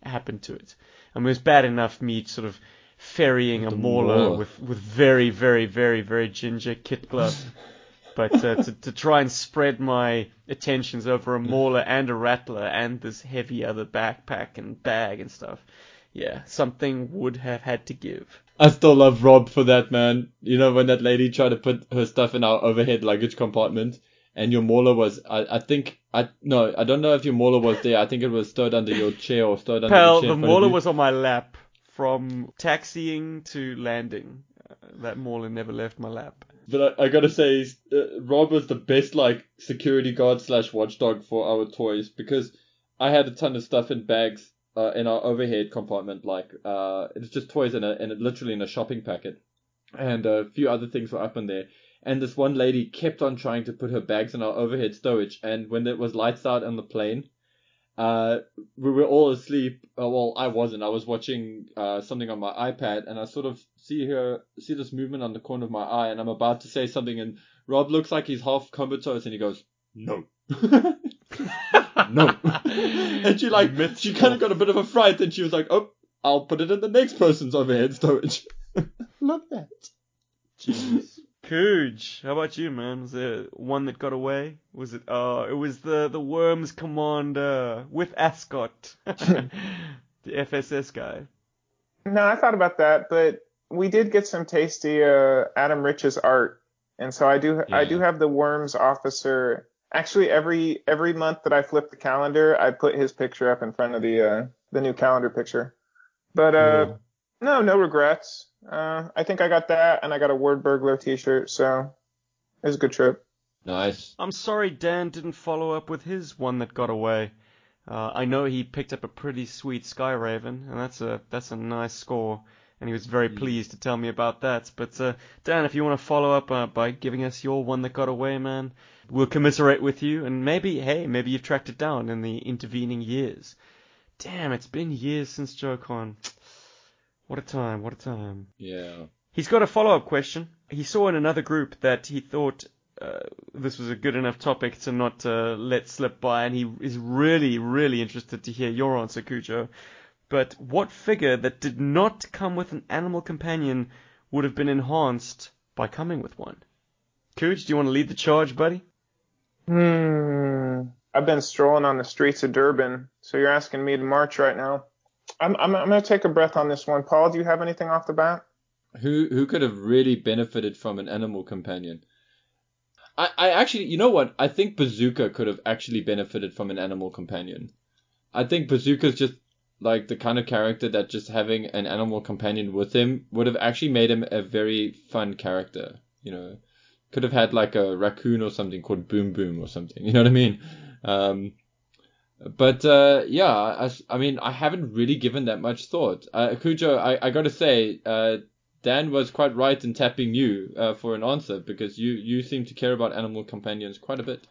happened to it. I mean, it was bad enough me sort of ferrying a mauler with with very very very very ginger kit glove. But uh, to, to try and spread my attentions over a mauler and a rattler and this heavy other backpack and bag and stuff, yeah, something would have had to give. I still love Rob for that, man. You know, when that lady tried to put her stuff in our overhead luggage compartment and your mauler was, I, I think, I, no, I don't know if your mauler was there. I think it was stowed under your chair or stowed under Pal, the chair. the in mauler was on my lap from taxiing to landing. Uh, that mauler never left my lap. But I, I gotta say, uh, Rob was the best, like, security guard slash watchdog for our toys because I had a ton of stuff in bags uh, in our overhead compartment. Like, uh, it's just toys in a, in a, literally in a shopping packet. And a few other things were up in there. And this one lady kept on trying to put her bags in our overhead stowage. And when it was lights out on the plane, uh, we were all asleep. Uh, well, I wasn't. I was watching uh, something on my iPad, and I sort of see her, see this movement on the corner of my eye, and I'm about to say something, and Rob looks like he's half comatose, and he goes, "No." no. and she like, myths. she kind of got a bit of a fright, and she was like, "Oh, I'll put it in the next person's overhead storage." Love that. Jeez. Cooge, how about you, man? Was there one that got away? Was it? Oh, it was the the Worms Commander with Ascot, the FSS guy. No, I thought about that, but we did get some tasty uh, Adam Rich's art, and so I do I do have the Worms officer. Actually, every every month that I flip the calendar, I put his picture up in front of the uh, the new calendar picture. But uh, no, no regrets. Uh, I think I got that, and I got a Word Burglar T-shirt, so it was a good trip. Nice. I'm sorry Dan didn't follow up with his one that got away. Uh, I know he picked up a pretty sweet Sky Raven, and that's a that's a nice score, and he was very pleased to tell me about that. But uh, Dan, if you want to follow up uh, by giving us your one that got away, man, we'll commiserate with you, and maybe hey, maybe you've tracked it down in the intervening years. Damn, it's been years since JoeCon. What a time! What a time! Yeah. He's got a follow up question. He saw in another group that he thought uh, this was a good enough topic to not uh, let slip by, and he is really, really interested to hear your answer, Cujo. But what figure that did not come with an animal companion would have been enhanced by coming with one? Cooch, do you want to lead the charge, buddy? Hmm. I've been strolling on the streets of Durban, so you're asking me to march right now. I'm I'm, I'm gonna take a breath on this one. Paul, do you have anything off the bat? Who who could have really benefited from an animal companion? I, I actually, you know what? I think Bazooka could have actually benefited from an animal companion. I think Bazooka's just like the kind of character that just having an animal companion with him would have actually made him a very fun character. You know, could have had like a raccoon or something called Boom Boom or something. You know what I mean? Um, but uh, yeah, I, I mean, I haven't really given that much thought. Uh, Cujo, I, I gotta say, uh, Dan was quite right in tapping you uh, for an answer because you, you seem to care about animal companions quite a bit.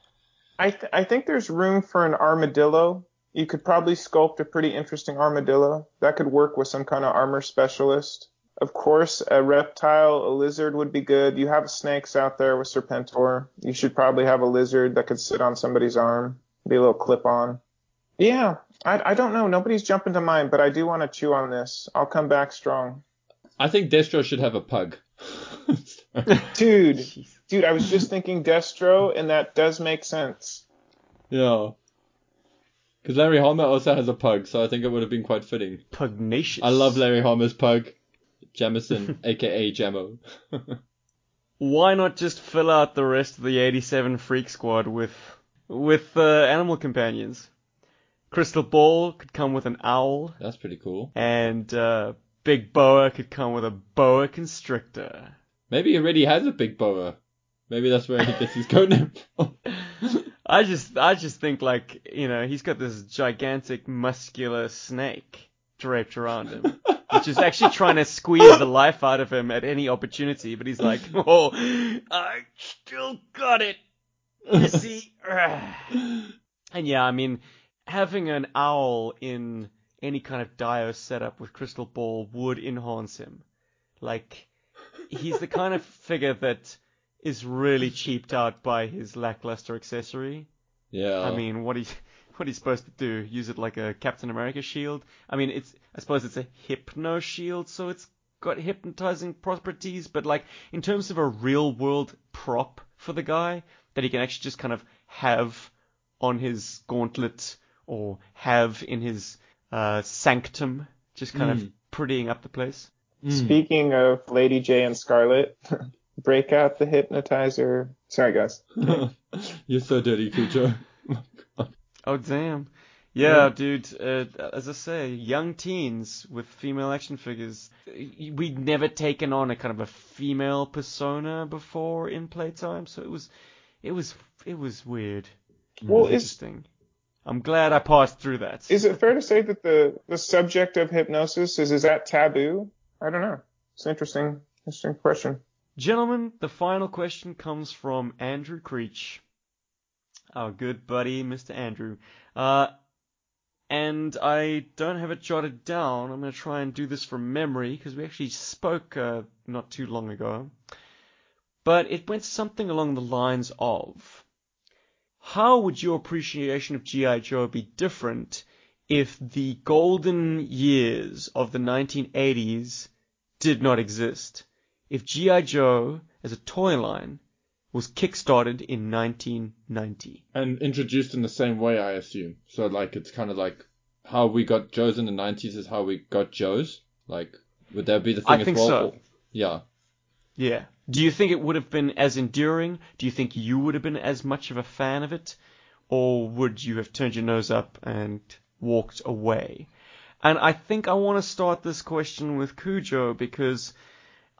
I th- I think there's room for an armadillo. You could probably sculpt a pretty interesting armadillo that could work with some kind of armor specialist. Of course, a reptile, a lizard would be good. You have snakes out there with Serpentor. You should probably have a lizard that could sit on somebody's arm, be a little clip on. Yeah, I, I don't know. Nobody's jumping to mind, but I do want to chew on this. I'll come back strong. I think Destro should have a pug. Dude, dude, I was just thinking Destro, and that does make sense. yeah. Because Larry Hama also has a pug, so I think it would have been quite fitting. Pugnacious. I love Larry Hama's pug, Jamison, aka Jamo. Why not just fill out the rest of the 87 Freak Squad with with uh, animal companions? Crystal Ball could come with an owl, That's pretty cool. and uh, Big Boa could come with a boa constrictor. Maybe he already has a big boa. Maybe that's where he gets his code name from. I just I just think like you know he's got this gigantic muscular snake draped around him, which is actually trying to squeeze the life out of him at any opportunity. But he's like, oh, I still got it. You see. And yeah, I mean, having an owl in any kind of Dio setup with Crystal Ball would enhance him. Like, he's the kind of figure that is really cheaped out by his lackluster accessory. yeah. I mean, what he's what he's supposed to do? Use it like a Captain America shield? I mean, it's I suppose it's a hypno shield, so it's got hypnotizing properties, but like in terms of a real world prop for the guy that he can actually just kind of have on his gauntlet or have in his uh, sanctum, just kind of Mm. prettying up the place. Mm. Speaking of Lady Jaye and Scarlett, break out the hypnotizer. Sorry, guys. You're so dirty, Cujo. Oh damn. Yeah, Yeah. dude. Uh, as I say, young teens with female action figures. We'd never taken on a kind of a female persona before in playtime, so it was, it was, it was weird. Well, was interesting. I'm glad I passed through that. is it fair to say that the the subject of hypnosis is is that taboo? I don't know. It's an interesting interesting question. Gentlemen, the final question comes from Andrew Creech, our good buddy, Mr. Andrew. Uh, and I don't have it jotted down. I'm going to try and do this from memory because we actually spoke uh, not too long ago. But it went something along the lines of How would your appreciation of G.I. Joe be different if the golden years of the 1980s did not exist? if G.I. Joe as a toy line was kickstarted in 1990. and introduced in the same way, I assume. So like it's kind of like how we got Joes in the 90s is how we got Joes. Like would that be the thing I as think well? so. Yeah. Yeah. Do you think it would have been as enduring? Do you think you would have been as much of a fan of it? Or would you have turned your nose up and walked away? And I think I want to start this question with Cujo because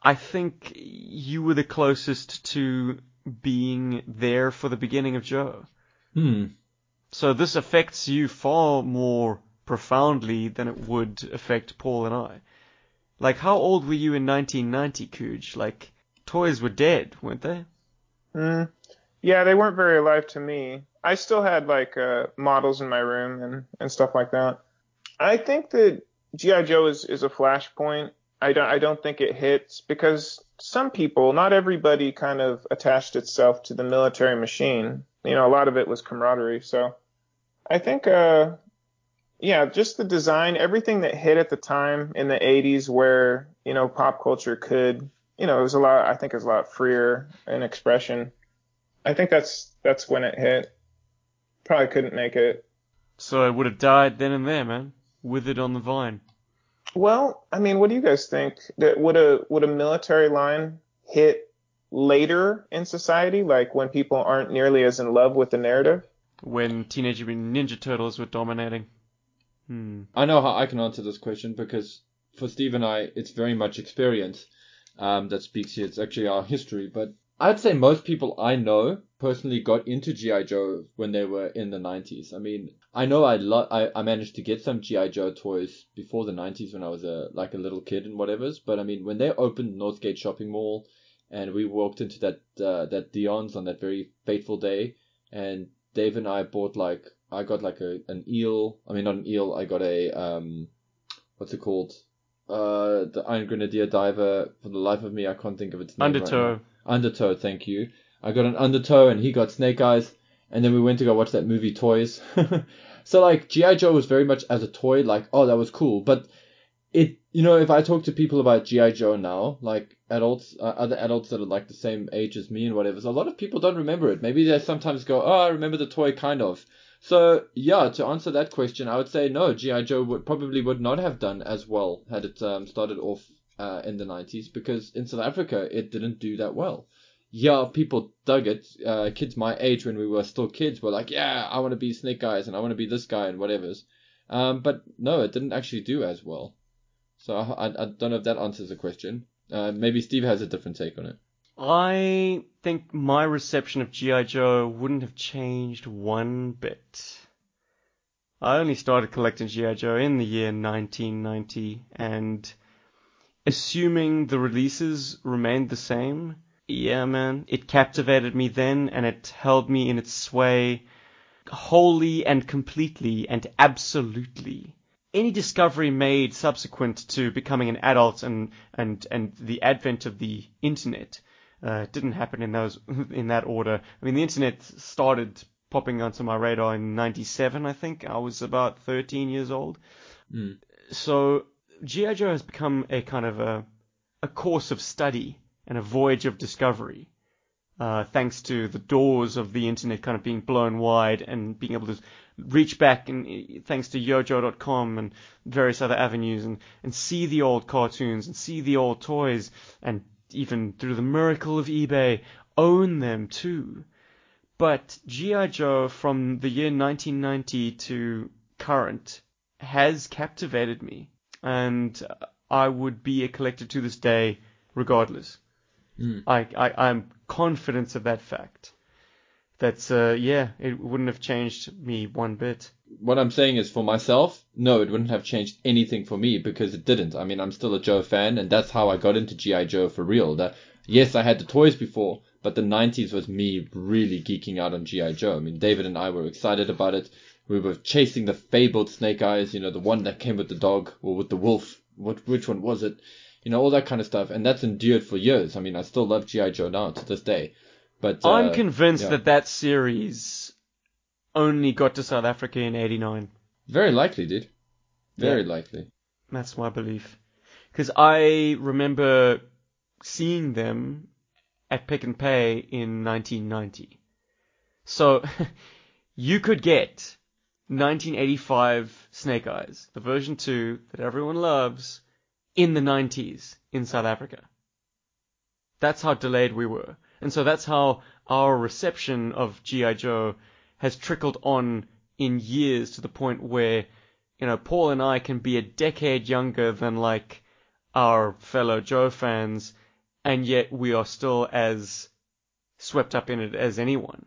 I think you were the closest to being there for the beginning of Joe. Hmm. So this affects you far more profoundly than it would affect Paul and I. Like, how old were you in 1990, Cooge? Like, toys were dead, weren't they? Mm, yeah, they weren't very alive to me. I still had like uh, models in my room and, and stuff like that. I think that GI Joe is, is a flashpoint. I don't I don't think it hits because some people, not everybody, kind of attached itself to the military machine. You know, a lot of it was camaraderie. So I think, uh, yeah, just the design, everything that hit at the time in the 80s, where you know pop culture could, you know, it was a lot. I think it was a lot freer in expression. I think that's that's when it hit. Probably couldn't make it. So it would have died then and there, man. Withered on the vine. Well, I mean, what do you guys think? That would a would a military line hit later in society, like when people aren't nearly as in love with the narrative? When Teenage Mutant Ninja Turtles were dominating. Hmm. I know how I can answer this question because for Steve and I, it's very much experience um, that speaks here. It's actually our history. But I'd say most people I know personally got into GI Joe when they were in the 90s. I mean, I know I lo- I, I managed to get some GI Joe toys before the 90s when I was a like a little kid and whatever's. But I mean, when they opened Northgate Shopping Mall and we walked into that uh, that Dion's on that very fateful day, and Dave and I bought like I got like a an eel. I mean, not an eel. I got a um, what's it called? Uh, the Iron Grenadier diver. For the life of me, I can't think of its name. right Undertow. now. Undertow. Thank you. I got an Undertow, and he got Snake Eyes. And then we went to go watch that movie Toys. so like GI Joe was very much as a toy, like oh that was cool. But it, you know, if I talk to people about GI Joe now, like adults, uh, other adults that are like the same age as me and whatever, so a lot of people don't remember it. Maybe they sometimes go, oh, I remember the toy kind of. So yeah, to answer that question, I would say no. GI Joe would probably would not have done as well had it um, started off uh, in the 90s because in South Africa it didn't do that well. Yeah, people dug it. Uh, kids my age when we were still kids were like, yeah, I want to be Snake Eyes and I want to be this guy and whatever's. Um, but no, it didn't actually do as well. So I, I don't know if that answers the question. Uh, maybe Steve has a different take on it. I think my reception of G.I. Joe wouldn't have changed one bit. I only started collecting G.I. Joe in the year 1990, and assuming the releases remained the same, yeah, man, it captivated me then, and it held me in its sway wholly and completely and absolutely. Any discovery made subsequent to becoming an adult and, and, and the advent of the internet uh, didn't happen in those in that order. I mean, the internet started popping onto my radar in '97, I think. I was about 13 years old. Mm. So GI Joe has become a kind of a a course of study and a voyage of discovery. Uh, thanks to the doors of the internet kind of being blown wide and being able to reach back and uh, thanks to yojoe.com and various other avenues and, and see the old cartoons and see the old toys and even through the miracle of eBay own them too. But G.I. Joe from the year 1990 to current has captivated me and I would be a collector to this day regardless. Mm. I, I, I'm confident of that fact. That's, uh, yeah, it wouldn't have changed me one bit. What I'm saying is for myself, no, it wouldn't have changed anything for me because it didn't. I mean, I'm still a Joe fan, and that's how I got into G.I. Joe for real. That, yes, I had the toys before, but the 90s was me really geeking out on G.I. Joe. I mean, David and I were excited about it. We were chasing the fabled Snake Eyes, you know, the one that came with the dog or with the wolf. What, which one was it? You know, all that kind of stuff. And that's endured for years. I mean, I still love G.I. Joe now to this day. But uh, I'm convinced yeah. that that series only got to South Africa in 89. Very likely, dude. Very Yeah. likely. That's my belief. Because I remember seeing them at Pick and Pay in 1990. So you could get 1985 Snake Eyes, the version 2 that everyone loves, in the 90s in South Africa. That's how delayed we were. And so that's how our reception of G.I. Joe has trickled on in years to the point where, you know, Paul and I can be a decade younger than like our fellow Joe fans, and yet we are still as swept up in it as anyone.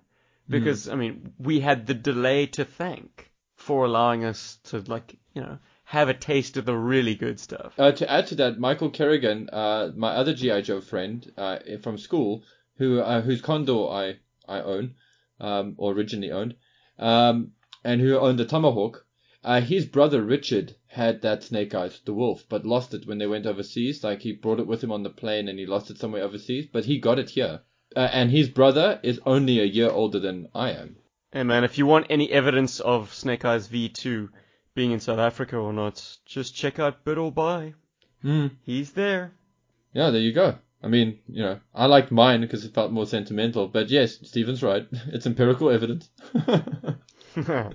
Mm. Because, I mean, we had the delay to thank for allowing us to, like, you know, have a taste of the really good stuff. Uh, to add to that, Michael Kerrigan, uh, my other GI Joe friend uh, from school, who uh, whose condo I I own, um, or originally owned, um, and who owned the Tomahawk. Uh, his brother Richard had that Snake Eyes, the wolf, but lost it when they went overseas. Like he brought it with him on the plane, and he lost it somewhere overseas. But he got it here, uh, and his brother is only a year older than I am. Hey man, if you want any evidence of Snake Eyes V2 being in South Africa or not, just check out Bid or Buy. Hmm. He's there. Yeah, there you go. I mean, you know, I liked mine because it felt more sentimental. But yes, Stephen's right. It's empirical evidence. hey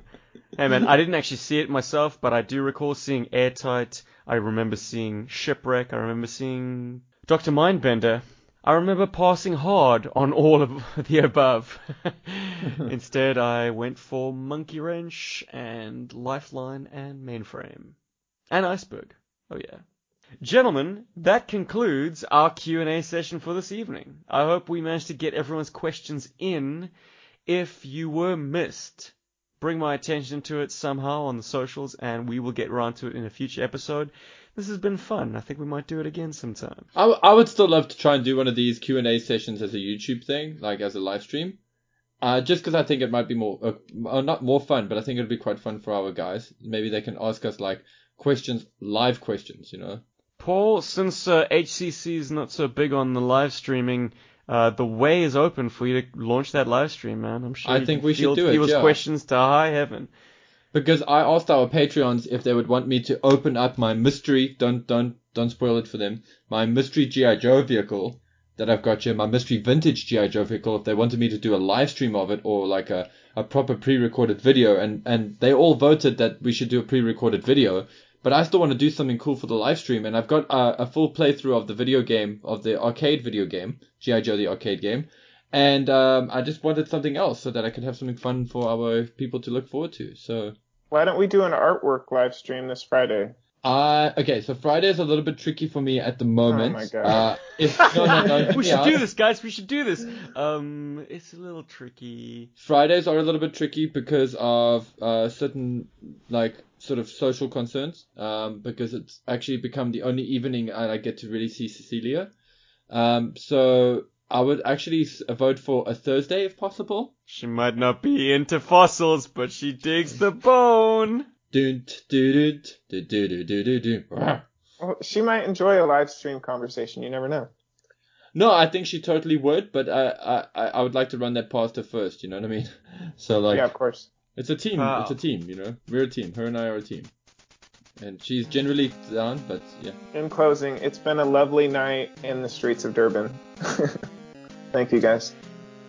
man, I didn't actually see it myself, but I do recall seeing Airtight. I remember seeing Shipwreck. I remember seeing Dr. Mindbender. I remember passing hard on all of the above. Instead, I went for Monkey Wrench and Lifeline and Mainframe. And Iceberg. Oh yeah. Gentlemen, that concludes our Q&A session for this evening. I hope we managed to get everyone's questions in. If you were missed, bring my attention to it somehow on the socials and we will get around to it in a future episode. This has been fun. I think we might do it again sometime. I, w- I would still love to try and do one of these Q and A sessions as a YouTube thing, like as a live stream. Uh, just because I think it might be more, uh, uh, not more fun, but I think it'd be quite fun for our guys. Maybe they can ask us like questions, live questions, you know. Paul, since uh, HCC is not so big on the live streaming, uh, the way is open for you to launch that live stream, man. I'm sure I think we should do it, people's yeah. questions to high heaven. Because I asked our Patreons if they would want me to open up my mystery, don't, don't, don't spoil it for them, my mystery G.I. Joe vehicle that I've got here, my mystery vintage G.I. Joe vehicle, if they wanted me to do a live stream of it or like a, a proper pre-recorded video. And, and they all voted that we should do a pre-recorded video. But I still want to do something cool for the live stream. And I've got a, a full playthrough of the video game, of the arcade video game, G.I. Joe the arcade game. And um, I just wanted something else so that I could have something fun for our people to look forward to. So Why don't we do an artwork live stream this Friday? Uh, okay, so Friday is a little bit tricky for me at the moment. Oh my God. Uh, if, no, no, no, we should out. do this, guys. We should do this. Um, it's a little tricky. Fridays are a little bit tricky because of uh, certain like sort of social concerns. Um, because it's actually become the only evening I get to really see Cecilia. Um, so I would actually vote for a Thursday if possible. She might not be into fossils, but she digs the bone. Doot, doot, doot, doot, doot, doot, doot, doot. Well, she might enjoy a live stream conversation. You never know. No, I think she totally would, but I, I, I would like to run that past her first. You know what I mean? So like. Yeah, of course. It's a team. Wow. It's a team. You know, we're a team. Her and I are a team. And she's generally down, but yeah. In closing, it's been a lovely night in the streets of Durban. Thank you guys.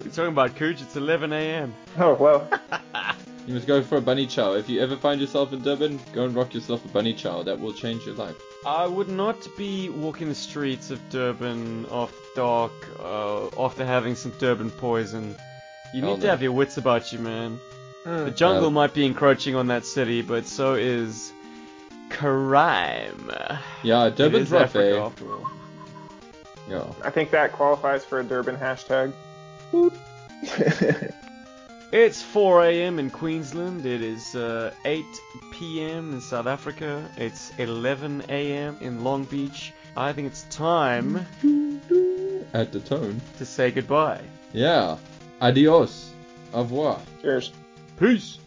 You're talking about Cooch, it's 11 a.m. Oh, well. You must go for a bunny chow. If you ever find yourself in Durban, go and rock yourself a bunny chow. That will change your life. I would not be walking the streets of Durban after dark, uh, after having some Durban poison. You Hell need to no. have your wits about you, man. Hmm. The jungle Uh, might be encroaching on that city, but so is crime. Yeah, It Durban's rough, Africa eh? after all. Yeah. I think that qualifies for a Durban hashtag. It's 4 a.m. in Queensland. It is uh, 8 p.m. in South Africa. It's 11 a.m. in Long Beach. I think it's time At the tone. to say goodbye. Yeah. Adios. Au revoir. Cheers. Peace.